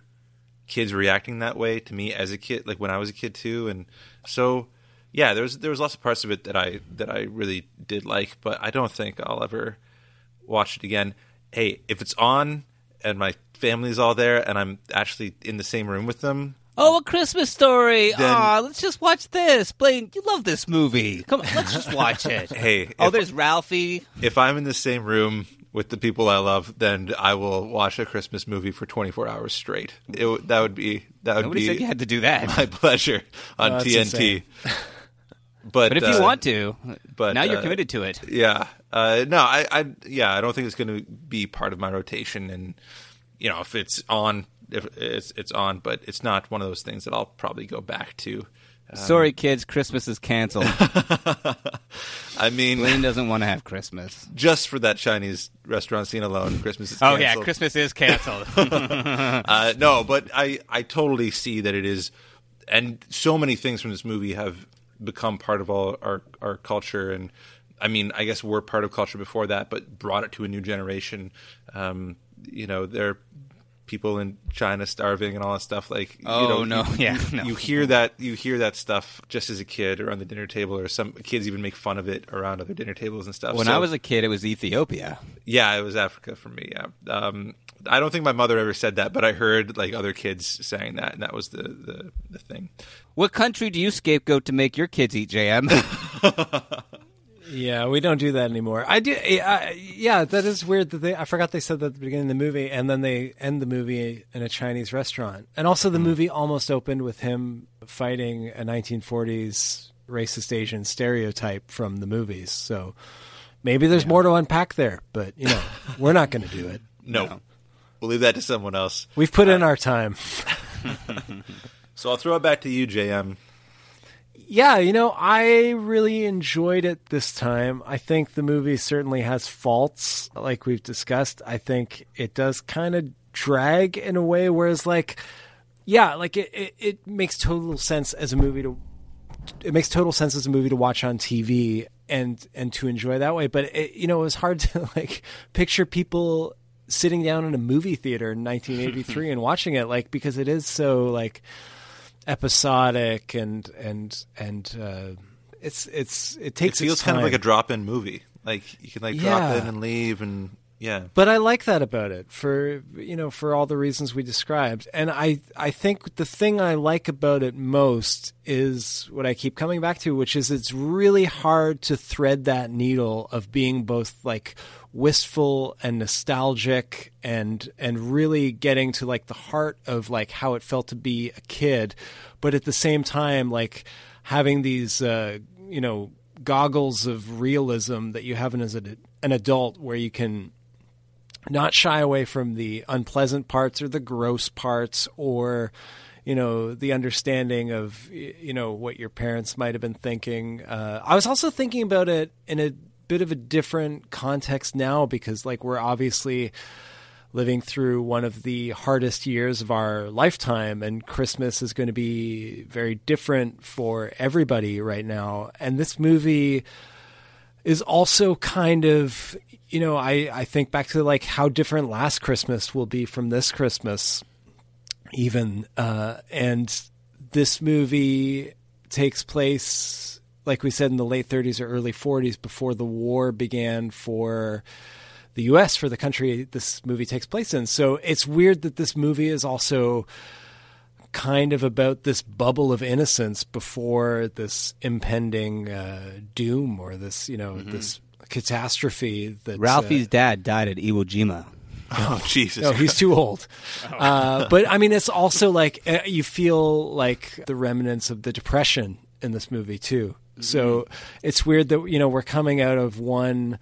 kids reacting that way to me as a kid, like when I was a kid too, and so yeah, there was there was lots of parts of it that I that I really did like, but I don't think I'll ever watch it again. Hey, if it's on and my family's all there and I'm actually in the same room with them, Oh, a Christmas story. Then- Aw, let's just watch this. Blaine, you love this movie. Come on, let's just watch it. [LAUGHS] hey, Oh, if- there's Ralphie. if I'm in the same room with the people I love, then I will watch a Christmas movie for 24 hours straight. It, that would be that would Nobody be said you had to do that. my [LAUGHS] pleasure on No, TNT. [LAUGHS] But, But if you uh, want to, but now you're uh, committed to it. Yeah, uh, no, I, I, yeah, I don't think it's going to be part of my rotation. And you know, if it's on, if it's it's on, but it's not one of those things that I'll probably go back to. Um, Sorry, kids, Christmas is canceled. [LAUGHS] I mean, Blaine doesn't want to have Christmas. just for that Chinese restaurant scene alone, Christmas is. Canceled. Oh yeah, Christmas is canceled. [LAUGHS] uh, no, but I, I totally see that it is, and so many things from this movie have become part of all our our culture, and I mean, I guess we're part of culture before that, but brought it to a new generation. Um, you know, there are people in China starving and all that stuff. Like, you Oh, know, no, you, [LAUGHS] yeah, you, no. you hear that you hear that stuff just as a kid around the dinner table, or some kids even make fun of it around other dinner tables and stuff. when So- I was a kid, it was Ethiopia. yeah, it was Africa for me. Yeah, um, I don't think my mother ever said that, but I heard like other kids saying that, and that was the the, the thing. What country do you scapegoat to make your kids eat, JM? [LAUGHS] Yeah, we don't do that anymore. I do. I, yeah, that is weird. That they. I forgot they said that at the beginning of the movie, and then they end the movie in a Chinese restaurant. And also, the mm. movie almost opened with him fighting a 1940s racist Asian stereotype from the movies. So maybe there's more to unpack there. But you know, we're not going to do it. [LAUGHS] No. We'll leave that to someone else. We've put in uh, our time. [LAUGHS] So I'll throw it back to you, JM. Yeah, you know, I really enjoyed it this time. I think the movie certainly has faults, like we've discussed. I think it does kind of drag in a way, whereas, like, yeah, like it, it, it makes total sense as a movie to. It makes total sense as a movie to watch on TV and and to enjoy that way. But it, you know, it was hard [LAUGHS] to like picture people sitting down in a movie theater in [LAUGHS] 1983 and watching it, like because it is so like episodic and and and uh, it's it's it It takes feels its kind of like a drop-in movie. Like you can like drop in and leave, and yeah. But I like that about it for you know for all the reasons we described. And I I think the thing I like about it most is what I keep coming back to, which is it's really hard to thread that needle of being both like wistful and nostalgic and and really getting to like the heart of like how it felt to be a kid, but at the same time like having these uh, you know goggles of realism that you have as an, an adult where you can not shy away from the unpleasant parts or the gross parts or you know the understanding of you know what your parents might have been thinking. Uh, i was also thinking about it in a bit of a different context now because like we're obviously living through one of the hardest years of our lifetime and christmas is going to be very different for everybody right now. And this movie is also kind of you know I, I think back to like how different last christmas will be from this christmas even uh, and this movie takes place like we said in the late 30s or early 40s before the war began for the us for the country this movie takes place in so it's weird that this movie is also kind of about this bubble of innocence before this impending uh, doom or this, you know, this catastrophe that Ralphie's dad died at Iwo Jima. Oh [LAUGHS] Jesus! no, he's too old. [LAUGHS] Uh, but I mean, it's also like uh, you feel like the remnants of the depression in this movie too. So mm-hmm. it's weird that you know we're coming out of one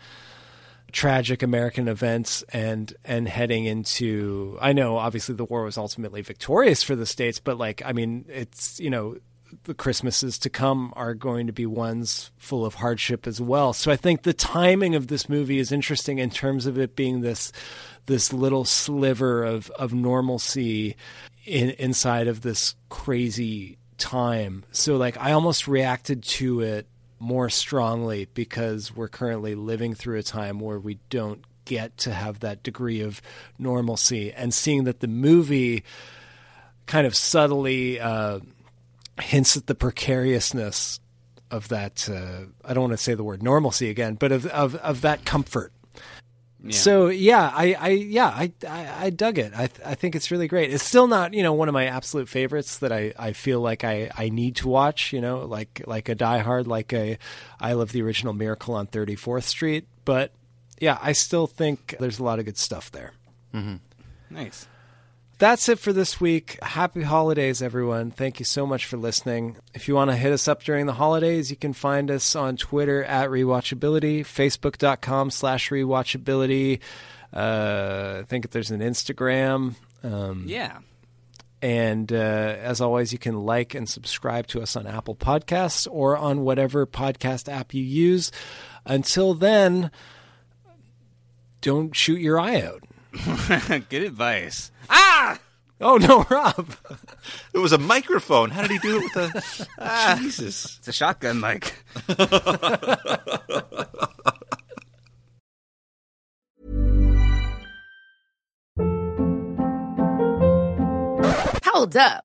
tragic American events and and heading into I know obviously the war was ultimately victorious for the states but like I mean it's you know the Christmases to come are going to be ones full of hardship as well. So I think the timing of this movie is interesting in terms of it being this this little sliver of of normalcy in, inside of this crazy time. So like I almost reacted to it more strongly because we're currently living through a time where we don't get to have that degree of normalcy and seeing that the movie kind of subtly uh, hints at the precariousness of that uh, I don't want to say the word normalcy again but of of, of that comfort so yeah, I, I yeah, I, I, I dug it. I, I think it's really great. It's still not, you know, one of my absolute favorites that I, I feel like I, I need to watch. You know, like like a Die Hard, like a I love the original Miracle on Thirty Fourth Street. But yeah, I still think there's a lot of good stuff there. Mm-hmm. Nice. That's it for this week. Happy holidays, everyone. Thank you so much for listening. If you want to hit us up during the holidays, you can find us on Twitter at Rewatchability, Facebook.com slash Rewatchability. Uh, I think there's an Instagram. Um, Yeah. and uh, as always, you can like and subscribe to us on Apple Podcasts or on whatever podcast app you use. Until then, don't shoot your eye out. [LAUGHS] Good advice. Ah! Oh no, Rob! It was a microphone. How did he do it with a [LAUGHS] Jesus? It's a shotgun mic. [LAUGHS] Hold up.